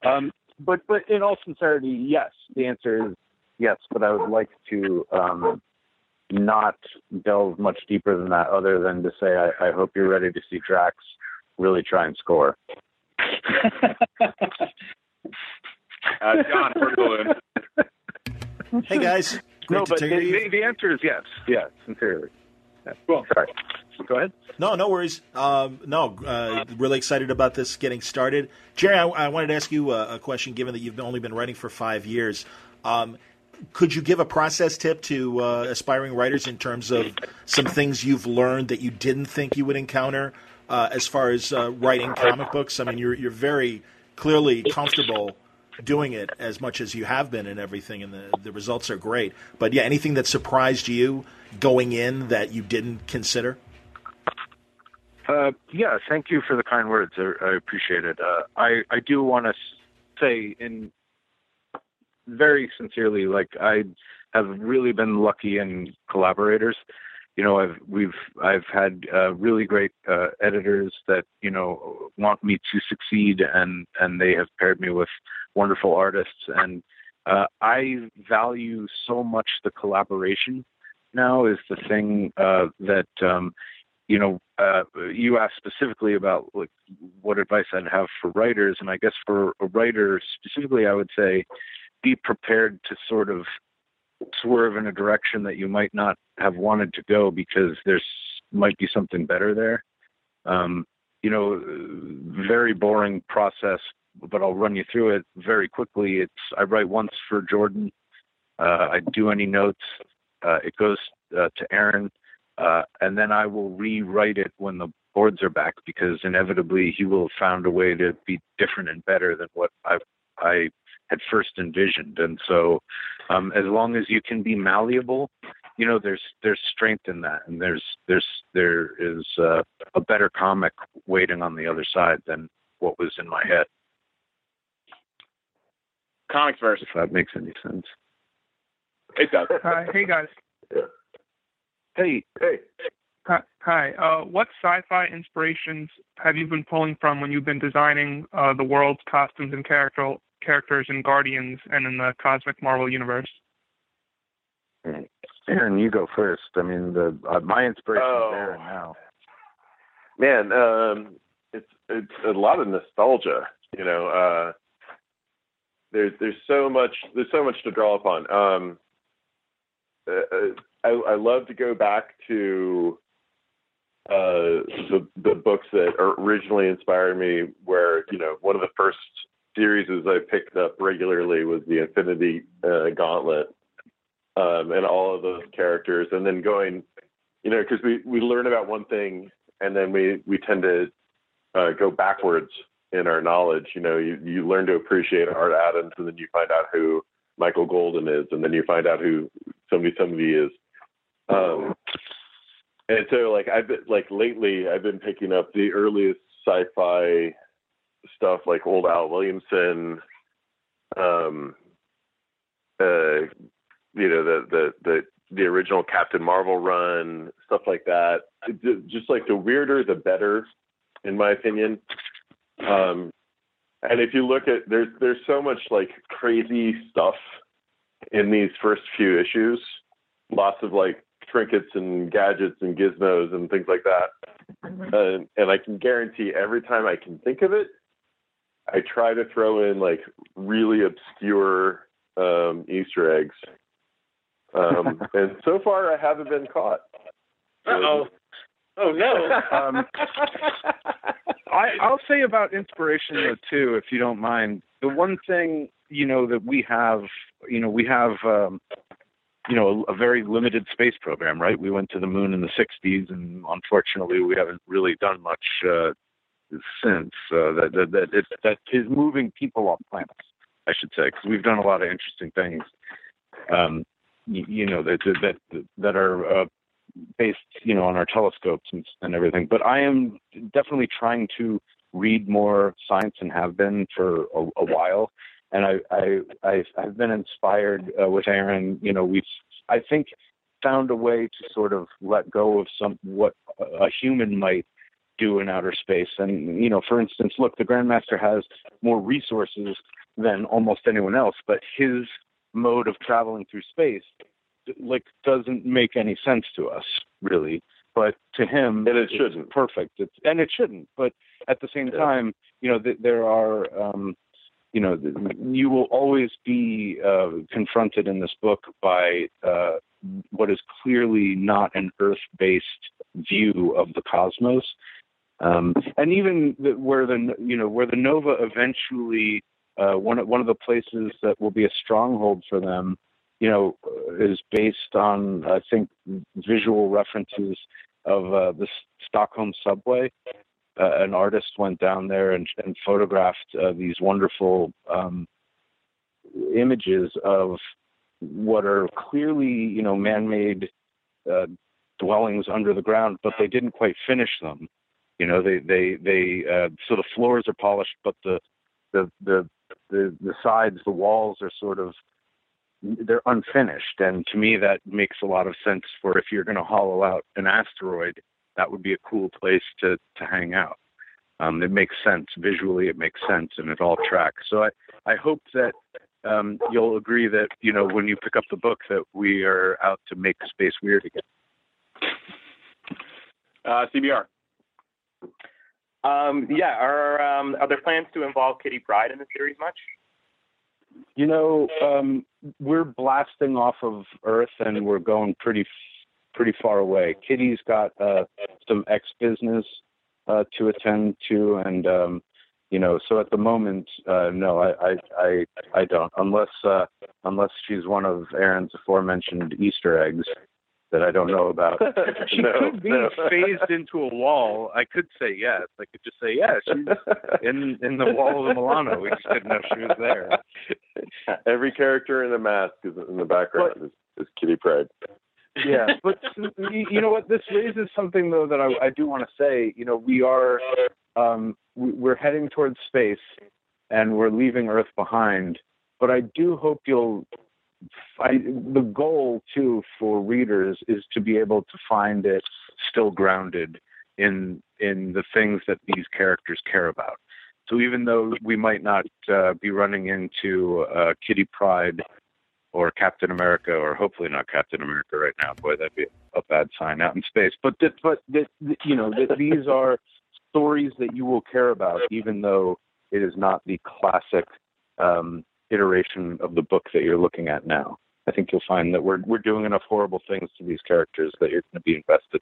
Um, but, but in all sincerity, yes. The answer is yes, but I would like to, um, not delve much deeper than that, other than to say I, I hope you're ready to see Drax really try and score. <laughs> Uh, John, Word Balloon. Hey guys, great no, to but hear the, you. the, the answer is yes. Yes, sincerely. Yeah. Sorry. Go ahead. No, no worries. Um, no, uh, really excited about this getting started. Gerry, I, I wanted to ask you a, a question. Given that you've only been writing for five years, um, could you give a process tip to uh, aspiring writers in terms of some things you've learned that you didn't think you would encounter uh, as far as uh, writing comic books? I mean, you're you're very clearly comfortable doing it as much as you have been and everything, and the the results are great. But yeah, anything that surprised you going in that you didn't consider? Uh, yeah, thank you for the kind words. I, I appreciate it. Uh, I I do want to say in very sincerely, like I have really been lucky in collaborators. You know, I've we've I've had uh, really great uh, editors that you know want me to succeed, and and they have paired me with wonderful artists, and uh, I value so much the collaboration. Now is the thing uh, that um, you know, uh, you asked specifically about like what advice I'd have for writers, and I guess for a writer specifically, I would say be prepared to sort of swerve in a direction that you might not have wanted to go because there's might be something better there. Um, you know, very boring process, but I'll run you through it very quickly. It's I write once for Jordan. Uh, I do any notes. Uh, it goes uh, to Aaron uh, and then I will rewrite it when the boards are back because inevitably he will have found a way to be different and better than what I I had first envisioned. And so, um, as long as you can be malleable, you know, there's there's strength in that, and there's there's there is uh, a better comic waiting on the other side than what was in my head. Comics verse. If that makes any sense. It does. Hi, hey guys. Hey, hey. Hi. hi. Uh, what sci-fi inspirations have you been pulling from when you've been designing uh, the world's costumes and character characters in Guardians and in the cosmic Marvel universe? Aaron, you go first. I mean, the uh, my inspiration Oh. is Aaron now. Man, um, it's it's a lot of nostalgia. You know, uh, there's there's so much there's so much to draw upon. Um, uh, uh, I, I love to go back to uh, the the books that originally inspired me. Where you know one of the first series I picked up regularly was the Infinity uh, Gauntlet, um, and all of those characters, and then going, you know, because we we learn about one thing and then we we tend to uh, go backwards in our knowledge. You know, you you learn to appreciate Art Adams, and then you find out who Michael Golden is, and then you find out who somebody somebody is. Um, and so, like I've been like lately, I've been picking up the earliest sci-fi stuff, like old Al Williamson. Um, uh, you know the the the the original Captain Marvel run, stuff like that. Just like the weirder, the better, in my opinion. Um, and if you look at there's there's so much like crazy stuff in these first few issues, lots of like trinkets and gadgets and gizmos and things like that. Uh, and I can guarantee every time I can think of it, I try to throw in like really obscure um, Easter eggs um, <laughs> and so far, I haven't been caught. oh. Oh no. um, I, I'll say about inspiration though too, if you don't mind. The one thing you know that we have, you know, we have, um, you know, a, a very limited space program, right? We went to the moon in the '60s, and unfortunately, we haven't really done much uh, since. Uh, that that that, it, that is moving people off planets, I should say, because we've done a lot of interesting things. Um, you know that that that are uh, based you know on our telescopes and, and everything. But I am definitely trying to read more science and have been for a, a while. And I I I've, I've been inspired uh, with Aaron. You know we've I think found a way to sort of let go of some what a human might do in outer space. And you know, for instance, look, the Grandmaster has more resources than almost anyone else, but his mode of traveling through space like doesn't make any sense to us really. But to him and it shouldn't. perfect. It's, and it shouldn't but at the same time you know th- there are um you know you will always be uh, confronted in this book by uh, what is clearly not an earth-based view of the cosmos um, and even the, where the you know where the nova eventually uh, one one of the places that will be a stronghold for them, you know, is based on I think visual references of uh, the Stockholm subway. Uh, an artist went down there and, and photographed uh, these wonderful um, images of what are clearly, you know, man-made uh, dwellings under the ground, but they didn't quite finish them. You know, they they they uh, so the floors are polished, but the the the the the sides, the walls are sort of they're unfinished, and to me that makes a lot of sense. For if you're going to hollow out an asteroid, that would be a cool place to to hang out. Um, it makes sense visually, it makes sense, and it all tracks. So I I hope that um, you'll agree that you know when you pick up the book that we are out to make space weird again. Uh, CBR. Um, yeah, are um, are there plans to involve Kitty Pryde in the series much? You know, um, we're blasting off of Earth and we're going pretty pretty far away. Kitty's got uh, some ex business uh, to attend to, and um, you know, so at the moment, uh, no, I, I I I don't, unless uh, unless she's one of Aaron's aforementioned Easter eggs that I don't know about. <laughs> she No, could be no. phased into a wall. I could say yes. I could just say yes. She's <laughs> in in the wall of the Milano. We just didn't know she was there. <laughs> Every character in the mask is in the background is, is Kitty Pryde. yeah, but you you know what? This raises something though that I, I do want to say. You know, we are um, we're heading towards space, and we're leaving Earth behind. But I do hope you'll. I, the goal too for readers is to be able to find it still grounded in in the things that these characters care about. So even though we might not uh, be running into uh, Kitty Pryde or Captain America, or hopefully not Captain America right now. Boy, that'd be a bad sign out in space. But but you know, th- these are stories that you will care about, even though it is not the classic um, iteration of the book that you're looking at now. I think you'll find that we're we're doing enough horrible things to these characters that you're going to be invested.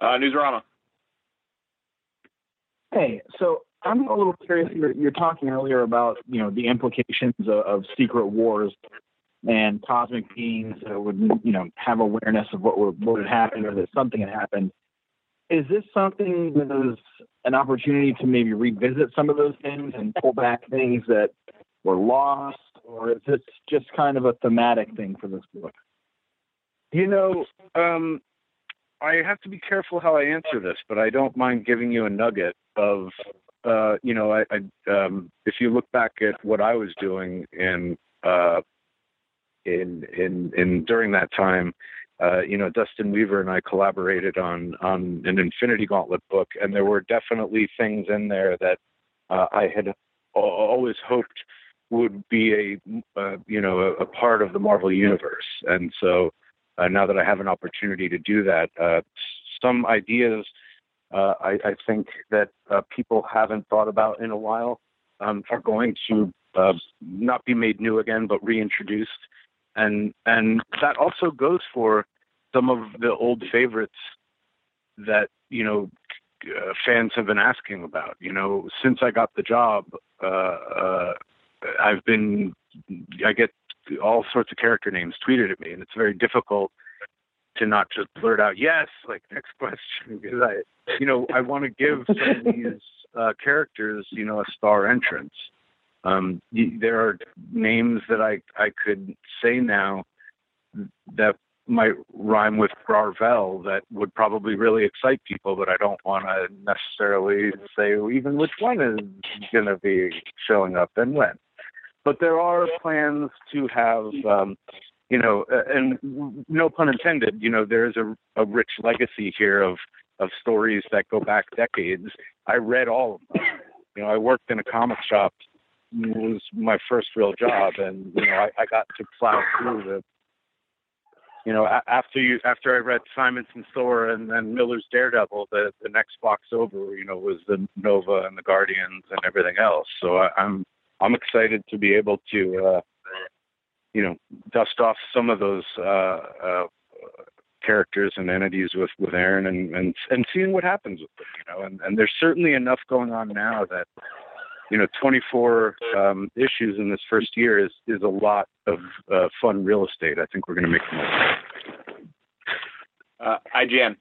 Uh, Newsarama. Hey, so I'm a little curious. You're, you're talking earlier about you know the implications of, of secret wars and cosmic beings that would you know have awareness of what would what had happened or that something had happened. Is this something that is an opportunity to maybe revisit some of those things and pull back things that were lost, or is this just kind of a thematic thing for this book? You know, um, I have to be careful how I answer this, but I don't mind giving you a nugget of, uh, you know, I, I um, if you look back at what I was doing in, uh, in, in, in during that time, uh, you know, Dustin Weaver and I collaborated on on an Infinity Gauntlet book, and there were definitely things in there that uh, I had always hoped would be a uh, you know a, a part of the Marvel universe, and so uh, now that I have an opportunity to do that, uh, some ideas I, I think that people haven't thought about in a while um, are going to not be made new again, but reintroduced, and and that also goes for some of the old favorites that you know uh, fans have been asking about. You know, since I got the job, uh, uh, I've been I get all sorts of character names tweeted at me, and it's very difficult to not just blurt out yes, like <laughs> next question, because I, you know, I want to give some of these uh, characters, you know, a star entrance. Um, there are names that I I could say now that might rhyme with Garvel that would probably really excite people, but I don't want to necessarily say even which one is going to be showing up and when. But there are plans to have, um, you know, and no pun intended, you know, there is a, a rich legacy here of of stories that go back decades. I read all of them. You know, I worked in a comic shop. Was my first real job, and you know, I, I got to plow through the you know, after you after I read Simonson Thor and then Miller's Daredevil, the the next box over, you know, was the Nova and the Guardians and everything else. So I, I'm I'm excited to be able to, uh, you know, dust off some of those uh, uh, characters and entities with with Aaron and and and seeing what happens with them, you know. And and there's certainly enough going on now that you know 24 um, issues in this first year is is a lot of uh, fun real estate. I think we're going to make the most. of it. Uh, IGN.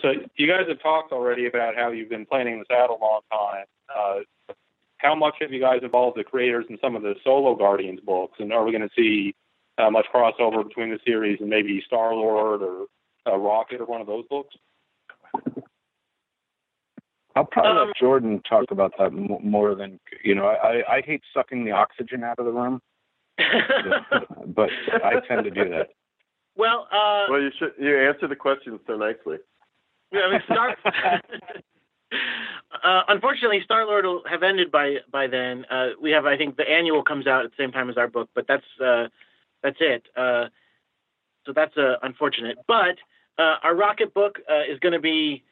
So you guys have talked already about how you've been planning this out a long time. Uh, how much have you guys involved the creators in some of the solo Guardians books, and are we going to see uh, much crossover between the series and maybe Star Lord or uh, Rocket or one of those books? I'll probably let Jordan talk about that m- more than you know. I I hate sucking the oxygen out of the room, <laughs> but I tend to do that. Well, uh, well, you should you answer the question so nicely. Yeah, I mean, Star. <laughs> <laughs> uh, unfortunately, Star Lord will have ended by by then. Uh, we have, I think, the annual comes out at the same time as our book, but that's uh, that's it. Uh, so that's uh, unfortunate. But uh, our Rocket book uh, is going to be.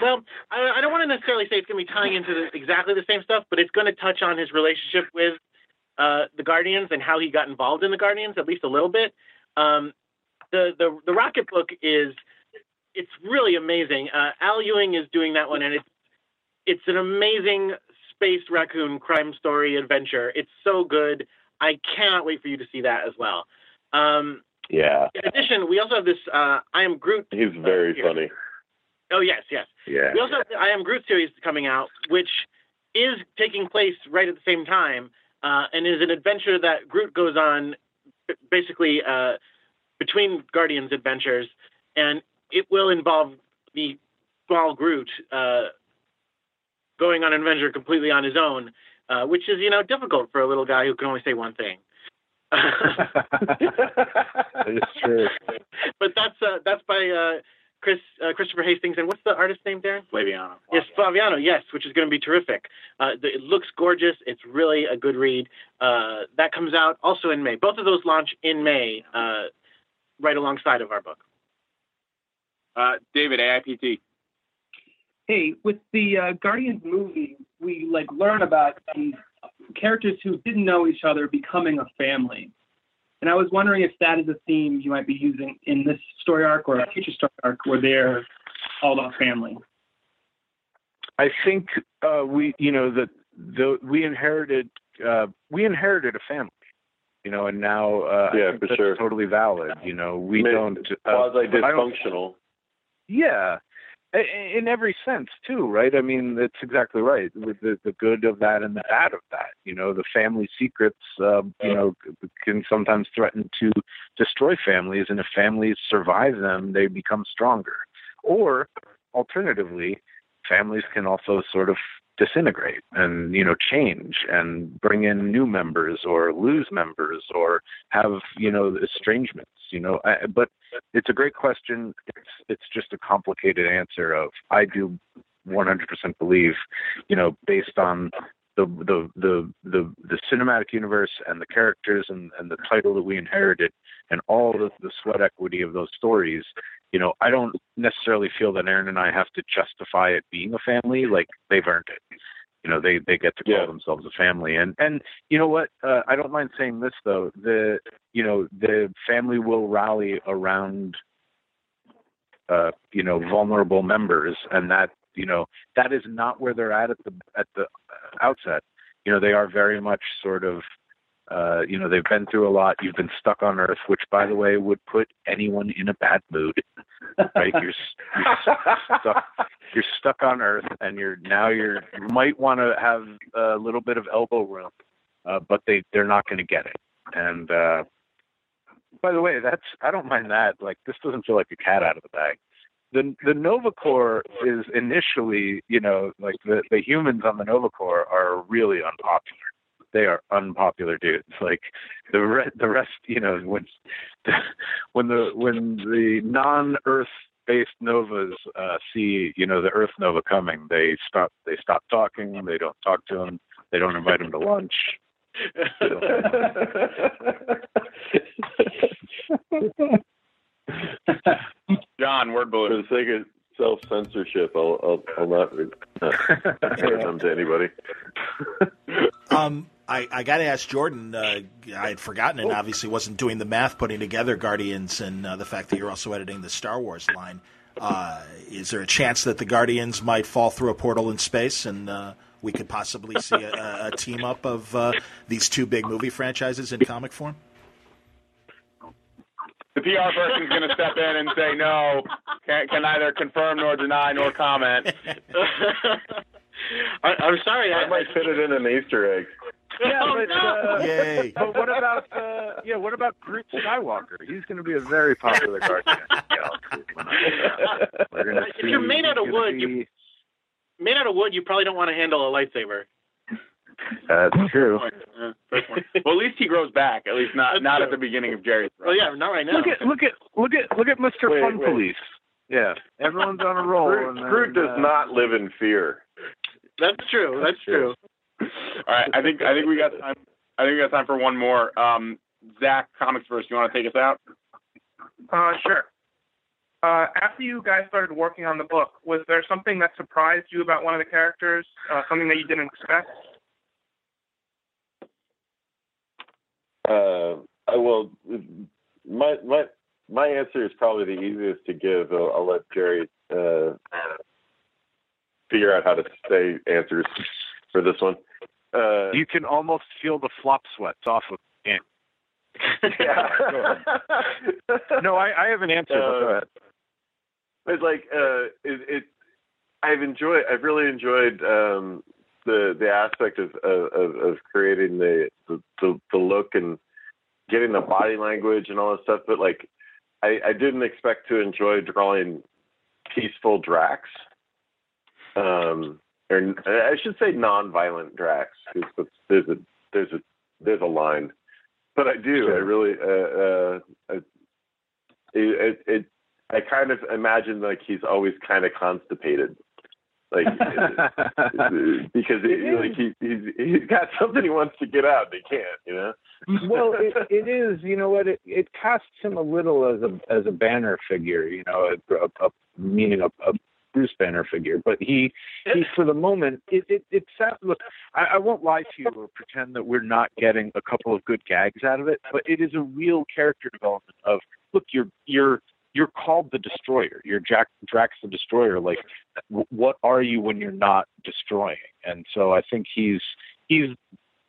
Well, I, I don't want to necessarily say it's going to be tying into the, exactly the same stuff, but it's going to touch on his relationship with uh, the Guardians and how he got involved in the Guardians, at least a little bit. Um, the the the Rocket book is it's really amazing. Uh, Al Ewing is doing that one, and it's it's an amazing space raccoon crime story adventure. It's so good. I cannot wait for you to see that as well. Um, Yeah, in addition, we also have this uh, I Am Groot. he's very funny. Oh yes, yes. Yeah. We also have the I Am Groot series coming out, which is taking place right at the same time, uh, and is an adventure that Groot goes on, basically uh, between Guardians adventures, and it will involve the small Groot uh, going on an adventure completely on his own, uh, which is you know difficult for a little guy who can only say one thing. <laughs> It's true. <laughs> but that's uh, that's by uh, Chris uh, Christopher Hastings and what's the artist name, Darren? Flaviano. Yes, Flaviano. Yes, which is going to be terrific. Uh, the, it looks gorgeous. It's really a good read. Uh, that comes out also in May. Both of those launch in May, uh, right alongside of our book. Uh, David, AIPT. hey, with the uh, Guardians movie, we like learn about these characters who didn't know each other becoming a family. And I was wondering if that is a theme you might be using in this story arc or a future story arc where they're all about family. I think uh, we, you know, that the we inherited uh, we inherited a family, you know, and now uh, Yeah, I think for that's sure. totally valid. You know, we Maybe don't uh, quasi I dysfunctional. Yeah, I- in every sense too, right? I mean, that's exactly right. With the the good of that and the bad of that, you know, the family secrets, um, you know, can sometimes threaten to destroy families, and if families survive them, they become stronger. Or alternatively, families can also sort of disintegrate and you know change and bring in new members or lose members or have you know estrangements you know I, but it's a great question. It's it's just a complicated answer of i do 100% believe you know based on the the the the, the cinematic universe and the characters and, and the title that we inherited and all the, the sweat equity of those stories you know i don't necessarily feel that aaron and i have to justify it being a family like they've earned it. You know they they get to call themselves a family. And and you know what? Uh, i don't mind saying this though the you know the family will rally around uh you know vulnerable members and that you know that is not where they're at at the at the outset. You know they are very much sort of uh you know they've been through a lot. You've been stuck on earth which by the way would put anyone in a bad mood. Right? You're, you're stuck you're stuck on earth and you're now you're you might want to have a little bit of elbow room uh but they they're not going to get it. And uh by the way that's i don't mind that. Like this doesn't feel like a cat out of the bag. The the Nova Corps is initially, you know, like the the humans on the Nova Corps are really unpopular. They are unpopular dudes. <laughs> Like the re- the rest, you know, when <laughs> when the when the non-Earth based novas uh, see, you know, the Earth nova coming, they stop they stop talking. They don't talk to him. They don't invite him to lunch. <laughs> John, word balloon. For the sake of self censorship, I'll, I'll, I'll not, not refer them to anybody. Um, I, I got to ask Jordan. Uh, I had forgotten, and obviously wasn't doing the math putting together Guardians, and uh, the fact that you're also editing the Star Wars line. Uh, is there a chance that the Guardians might fall through a portal in space, and uh, we could possibly see a, a, a team up of uh, these two big movie franchises in comic form? The PR person's going to step in and say no, can, can neither confirm nor deny nor comment. <laughs> <laughs> I, I'm sorry. I might fit it in an Easter egg. Yeah, but, uh, Yay. but what about uh, yeah? What about Groot Skywalker? He's going to be a very popular Guardian. of the Galaxy. We're gonna if you're made out of wood, be- you made out of wood, you probably don't want to handle a lightsaber. That's true. Uh, first well, at least he grows back. At least not not at the beginning of Gerry's. Well, yeah, not right now. Look at look at look at look at Mr. Wait, Fun wait. Police. Yeah, everyone's on a roll. Groot, and then, Groot does uh, not live in fear. That's true. That's true. All right, I think I think we got time. I think we got time for one more. Um, Zach, comics first. You want to take us out? Uh, sure. Uh, after you guys started working on the book, was there something that surprised you about one of the characters? Uh, something that you didn't expect? Uh, I will. My my my answer is probably the easiest to give. I'll, I'll let Gerry uh, figure out how to say answers for this one. Uh, You can almost feel the flop sweats off of. Ant. <laughs> yeah. <laughs> No, I, I have an answer. but go Uh, ahead. It's like uh, it, it. I've enjoyed. I've really enjoyed um, the the aspect of of, of creating the, the the the look and getting the body language and all that stuff. But like, I, I didn't expect to enjoy drawing peaceful Drax. Um, or I should say non-violent Drax because there's a there's a there's a line. But I do. I really. Uh, uh, I, it, it I kind of imagine like he's always kind of constipated, like <laughs> because he, like he, he's he's got something he wants to get out and he can't, you know. well, it, <laughs> it is. You know what? It, it casts him a little as a as a banner figure. You know, a, a, a, meaning a, a Bruce Banner figure. But he, he for the moment, it it, it sounds. Look, I, I won't lie to you or pretend that we're not getting a couple of good gags out of it, but it is a real character development of look, you're you're you're called the destroyer. You're Jack Drax the destroyer. Like, what are you when you're not destroying? And so I think he's he's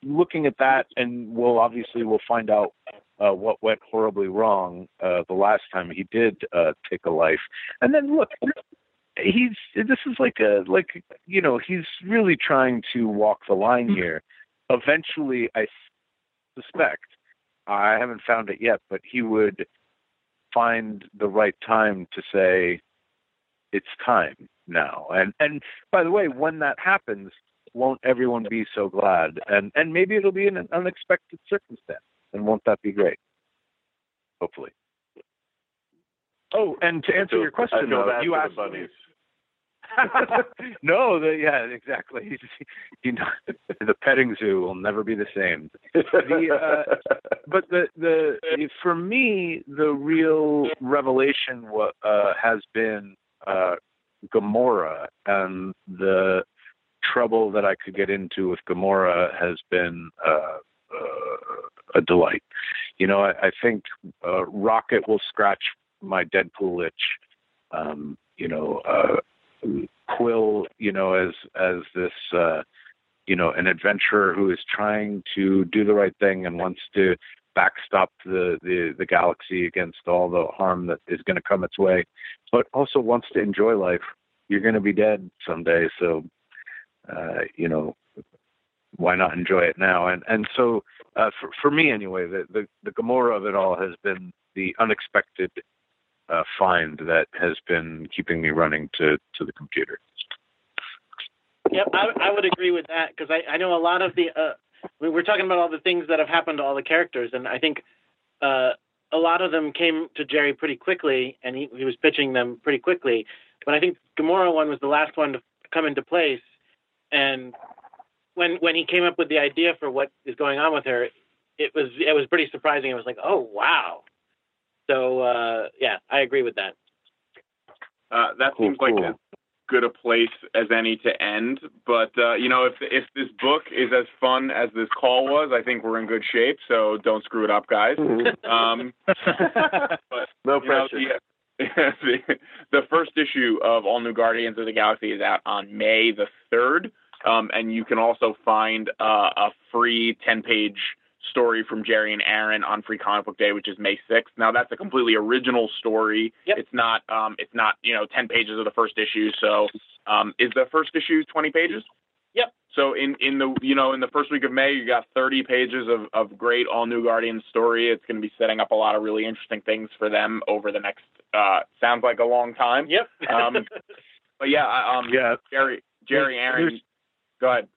looking at that, and we'll obviously we'll find out uh, what went horribly wrong uh, the last time he did uh, take a life. And then look, he's this is like a like you know he's really trying to walk the line mm-hmm. here. Eventually, I suspect I haven't found it yet, but he would find the right time to say it's time now. And and by the way, when that happens, won't everyone be so glad? And and maybe it'll be in an unexpected circumstance. And won't that be great? Hopefully. Oh, and to answer feel- your question, I feel though, you asked bunnies. <laughs> no, the, yeah, exactly. <laughs> you know, the petting zoo will never be the same. The, uh, but the the for me, the real revelation uh, has been uh, Gamora, and the trouble that I could get into with Gamora has been uh, uh, a delight. You know, I, I think uh, Rocket will scratch my Deadpool itch. Um, you know, uh, Quill, you know, as as this, uh, you know, an adventurer who is trying to do the right thing and wants to backstop the the, the galaxy against all the harm that is going to come its way, but also wants to enjoy life. You're going to be dead someday, so uh, you know, why not enjoy it now? And and so uh, for for me anyway, the, the the Gamora of it all has been the unexpected uh, find that has been keeping me running to to the computer. Yep, I, I would agree with that because I, I know a lot of the uh, we we're talking about all the things that have happened to all the characters, and I think uh, a lot of them came to Gerry pretty quickly, and he, he was pitching them pretty quickly. But I think Gamora one was the last one to come into place, and when when he came up with the idea for what is going on with her, it was it was pretty surprising. It was like, oh wow. So uh, yeah, I agree with that. Uh, that seems like as good a place as any to end. But uh, you know, if if this book is as fun as this call was, I think we're in good shape. So don't screw it up, guys. um, <laughs> but no you know, pressure. the, <laughs> the, the first issue of All New Guardians of the Galaxy is out on May the third, um, and you can also find uh, a free ten page story from Gerry and Aaron on Free Comic Book Day, which is May 6th. Now that's a completely original story. Yep. It's not um it's not, you know, 10 pages of the first issue. So, um is the first issue 20 pages? Yep. So in in the you know, in the first week of May, you got 30 pages of of great all new Guardians story. It's going to be setting up a lot of really interesting things for them over the next uh sounds like a long time. Yep. um <laughs> but yeah, um yeah. Gerry Gerry Aaron there's- Go ahead.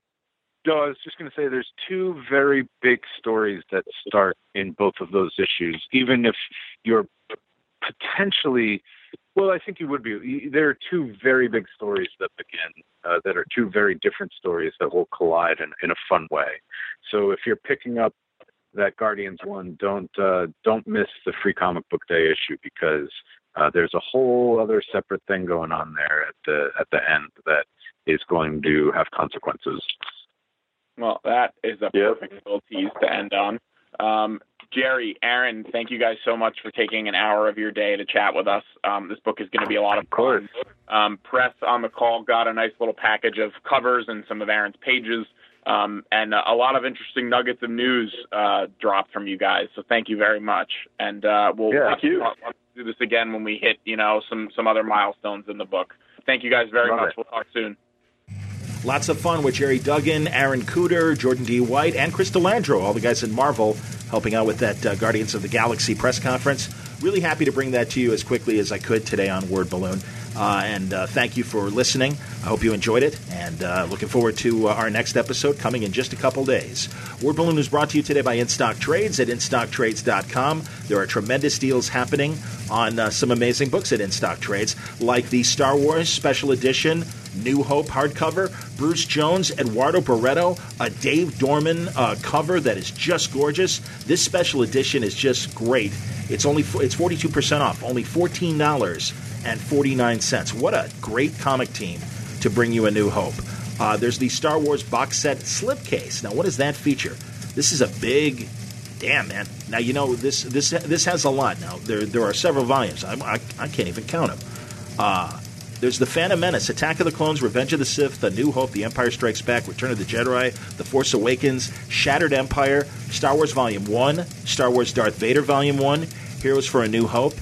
No, I was just going to say there's two very big stories that start in both of those issues. Even if you're potentially, well, I think you would be. There are two very big stories that begin uh, that are two very different stories that will collide in, in a fun way. So if you're picking up that Guardians one, don't uh, don't miss the Free Comic Book Day issue because uh, there's a whole other separate thing going on there at the at the end that is going to have consequences. Well, that is a perfect little tease to end on. Um, Gerry, Aaron, thank you guys so much for taking an hour of your day to chat with us. Um, this book is going to be a lot of fun. Um, press on the call got a nice little package of covers and some of Aaron's pages, um, and a lot of interesting nuggets of news uh, dropped from you guys. So thank you very much. And uh, we'll Yeah, thank you. do this again when we hit, you know, some some other milestones in the book. Thank you guys very Love much. it. We'll talk soon. Lots of fun with Gerry Duggan, Aaron Kuder, Jordan D. White, and Chris D'Lando, all the guys in Marvel helping out with that uh, Guardians of the Galaxy press conference. Really happy to bring that to you as quickly as I could today on Word Balloon. Uh, and uh, thank you for listening. I hope you enjoyed it, and uh, looking forward to uh, our next episode coming in just a couple days. Word Balloon is brought to you today by InStock Trades at InStockTrades.com. There are tremendous deals happening on uh, some amazing books at InStock Trades, like the Star Wars Special Edition New Hope hardcover, Bruce Jones, Eduardo Barreto, a Dave Dorman uh, cover that is just gorgeous. This special edition is just great. It's only it's 42% off, only $14 and forty nine cents. What a great comic team to bring you A New Hope. Uh, there's the Star Wars box set slipcase. Now, what does that feature? This is a big, damn man. Now you know this this this has a lot. Now there there are several volumes. I, I, I can't even count them. Uh, there's the Phantom Menace, Attack of the Clones, Revenge of the Sith, The New Hope, The Empire Strikes Back, Return of the Jedi, The Force Awakens, Shattered Empire, Star Wars Volume 1, Star Wars Darth Vader Volume 1, Heroes for a New Hope,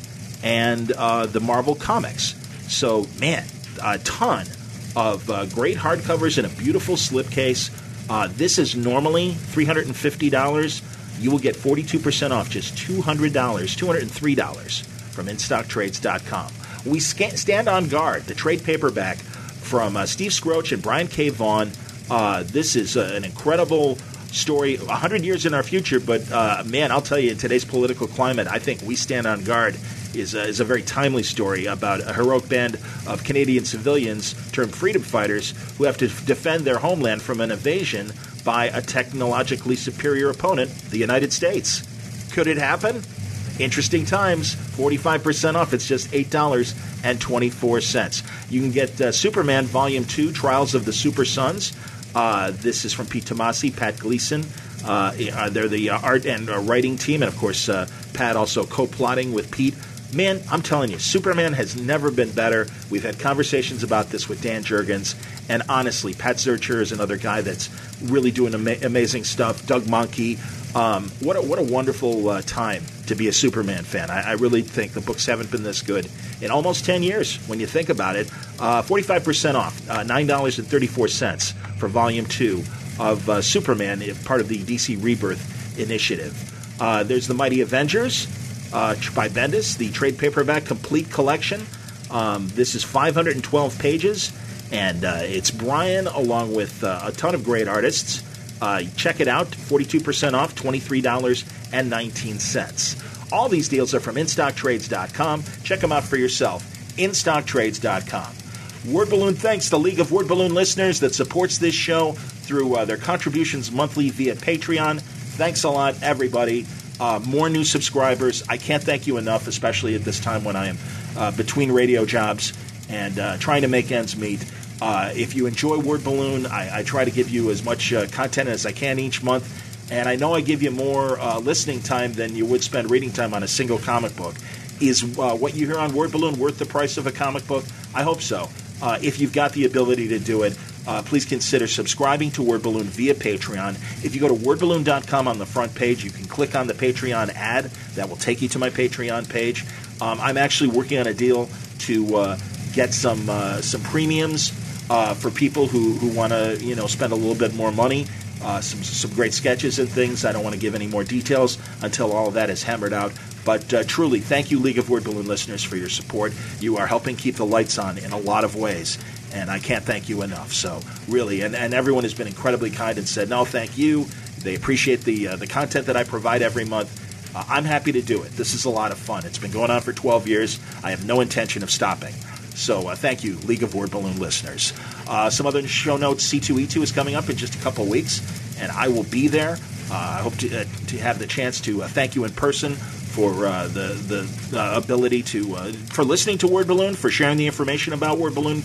and uh, the Marvel Comics. So, man, a ton of uh, great hardcovers in a beautiful slipcase. Uh, this is normally $350. You will get 42% off, just $200, $203 from InStockTrades.com. We stand on guard, the trade paperback from uh, Steve Skroce and Brian K. Vaughan. Uh, this is uh, an incredible story, 100 years in our future, but uh, man, I'll tell you, in today's political climate, I think We Stand on Guard is a, is a very timely story about a heroic band of Canadian civilians termed freedom fighters who have to defend their homeland from an invasion by a technologically superior opponent, the United States. Could it happen? Interesting times. 45% off. It's just $8.24. You can get uh, Superman Volume 2, Trials of the Super Sons. Uh, this is from Pete Tomasi, Pat Gleason. Uh, they're the uh, art and uh, writing team, and of course, uh, Pat also co plotting with Pete. Man, I'm telling you, Superman has never been better. We've had conversations about this with Dan Jurgens, and honestly, Pat Zircher is another guy that's really doing ama- amazing stuff. Doug Mahnke, um, what a, what a wonderful uh, time to be a Superman fan. I, I, really think the books haven't been this good in almost 10 years when you think about it. Uh, 45% off, uh, $9.34 for Volume 2 of uh, Superman, part of the DC Rebirth initiative. Uh, there's The Mighty Avengers uh, by Bendis, the trade paperback complete collection. Um, this is 512 pages, and it's Brian along with a ton of great artists. Uh, check it out, 42% off, $23.19. All these deals are from InStockTrades.com. Check them out for yourself. InStockTrades.com. Word Balloon thanks the League of Word Balloon listeners that supports this show through uh, their contributions monthly via Patreon. Thanks a lot, everybody. Uh, more new subscribers. I can't thank you enough, especially at this time when I am uh, between radio jobs and uh, trying to make ends meet. Uh, if you enjoy Word Balloon, I, I, try to give you as much uh, content as I can each month. And I know I give you more uh, listening time than you would spend reading time on a single comic book. Is uh, what you hear on Word Balloon worth the price of a comic book? I hope so. Uh, if you've got the ability to do it, uh, please consider subscribing to Word Balloon via Patreon. If you go to wordballoon.com on the front page, you can click on the Patreon ad. That will take you to my Patreon page. Um, I'm actually working on a deal to get some some premiums uh, for people who, who want to you know spend a little bit more money. Uh, some some great sketches and things. I don't want to give any more details until all of that is hammered out. But uh, truly, thank you, League of Word Balloon listeners, for your support. You are helping keep the lights on in a lot of ways, and I can't thank you enough. So really, and, and everyone has been incredibly kind and said, no, thank you. They appreciate the uh, the content that I provide every month. Uh, I'm happy to do it. This is a lot of fun. It's been going on for 12 years. I have no intention of stopping. So uh, thank you, League of Word Balloon listeners. Uh, some other show notes C2E2 is coming up in just a couple weeks, and I will be there. Uh, I hope to, uh, to have the chance to uh, thank you in person for uh, the, the ability to for listening to Word Balloon, for sharing the information about Word Balloon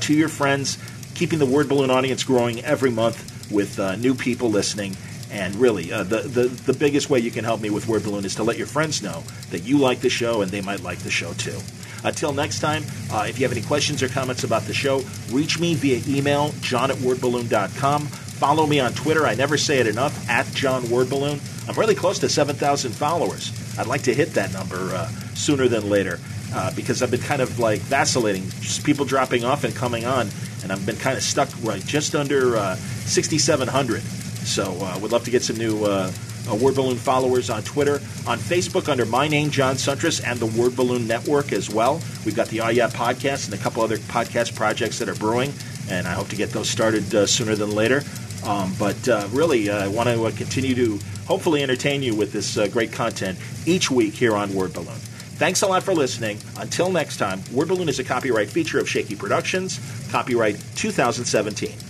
to your friends, keeping the Word Balloon audience growing every month with new people listening. And really, uh, the, the, the biggest way you can help me with Word Balloon is to let your friends know that you like the show and they might like the show too. Until next time, uh, if you have any questions or comments about the show, reach me via email, john at wordballoon.com. Follow me on Twitter. I never say it enough, at John Wordballoon. I'm really close to 7,000 followers. I'd like to hit that number uh, sooner than later uh, because I've been kind of like vacillating, just people dropping off and coming on, and I've been kind of stuck right just under uh, 6,700. So I uh, would love to get some new uh, Word Balloon followers on Twitter, on Facebook under my name, John Siuntres, and the Word Balloon Network as well. We've got the Yeah podcast and a couple other podcast projects that are brewing, and I hope to get those started uh, sooner than later. Um, but uh, really, uh, I want to uh, continue to hopefully entertain you with this uh, great content each week here on Word Balloon. Thanks a lot for listening. Until next time, Word Balloon is a copyright feature of Shaky Productions, copyright 2017.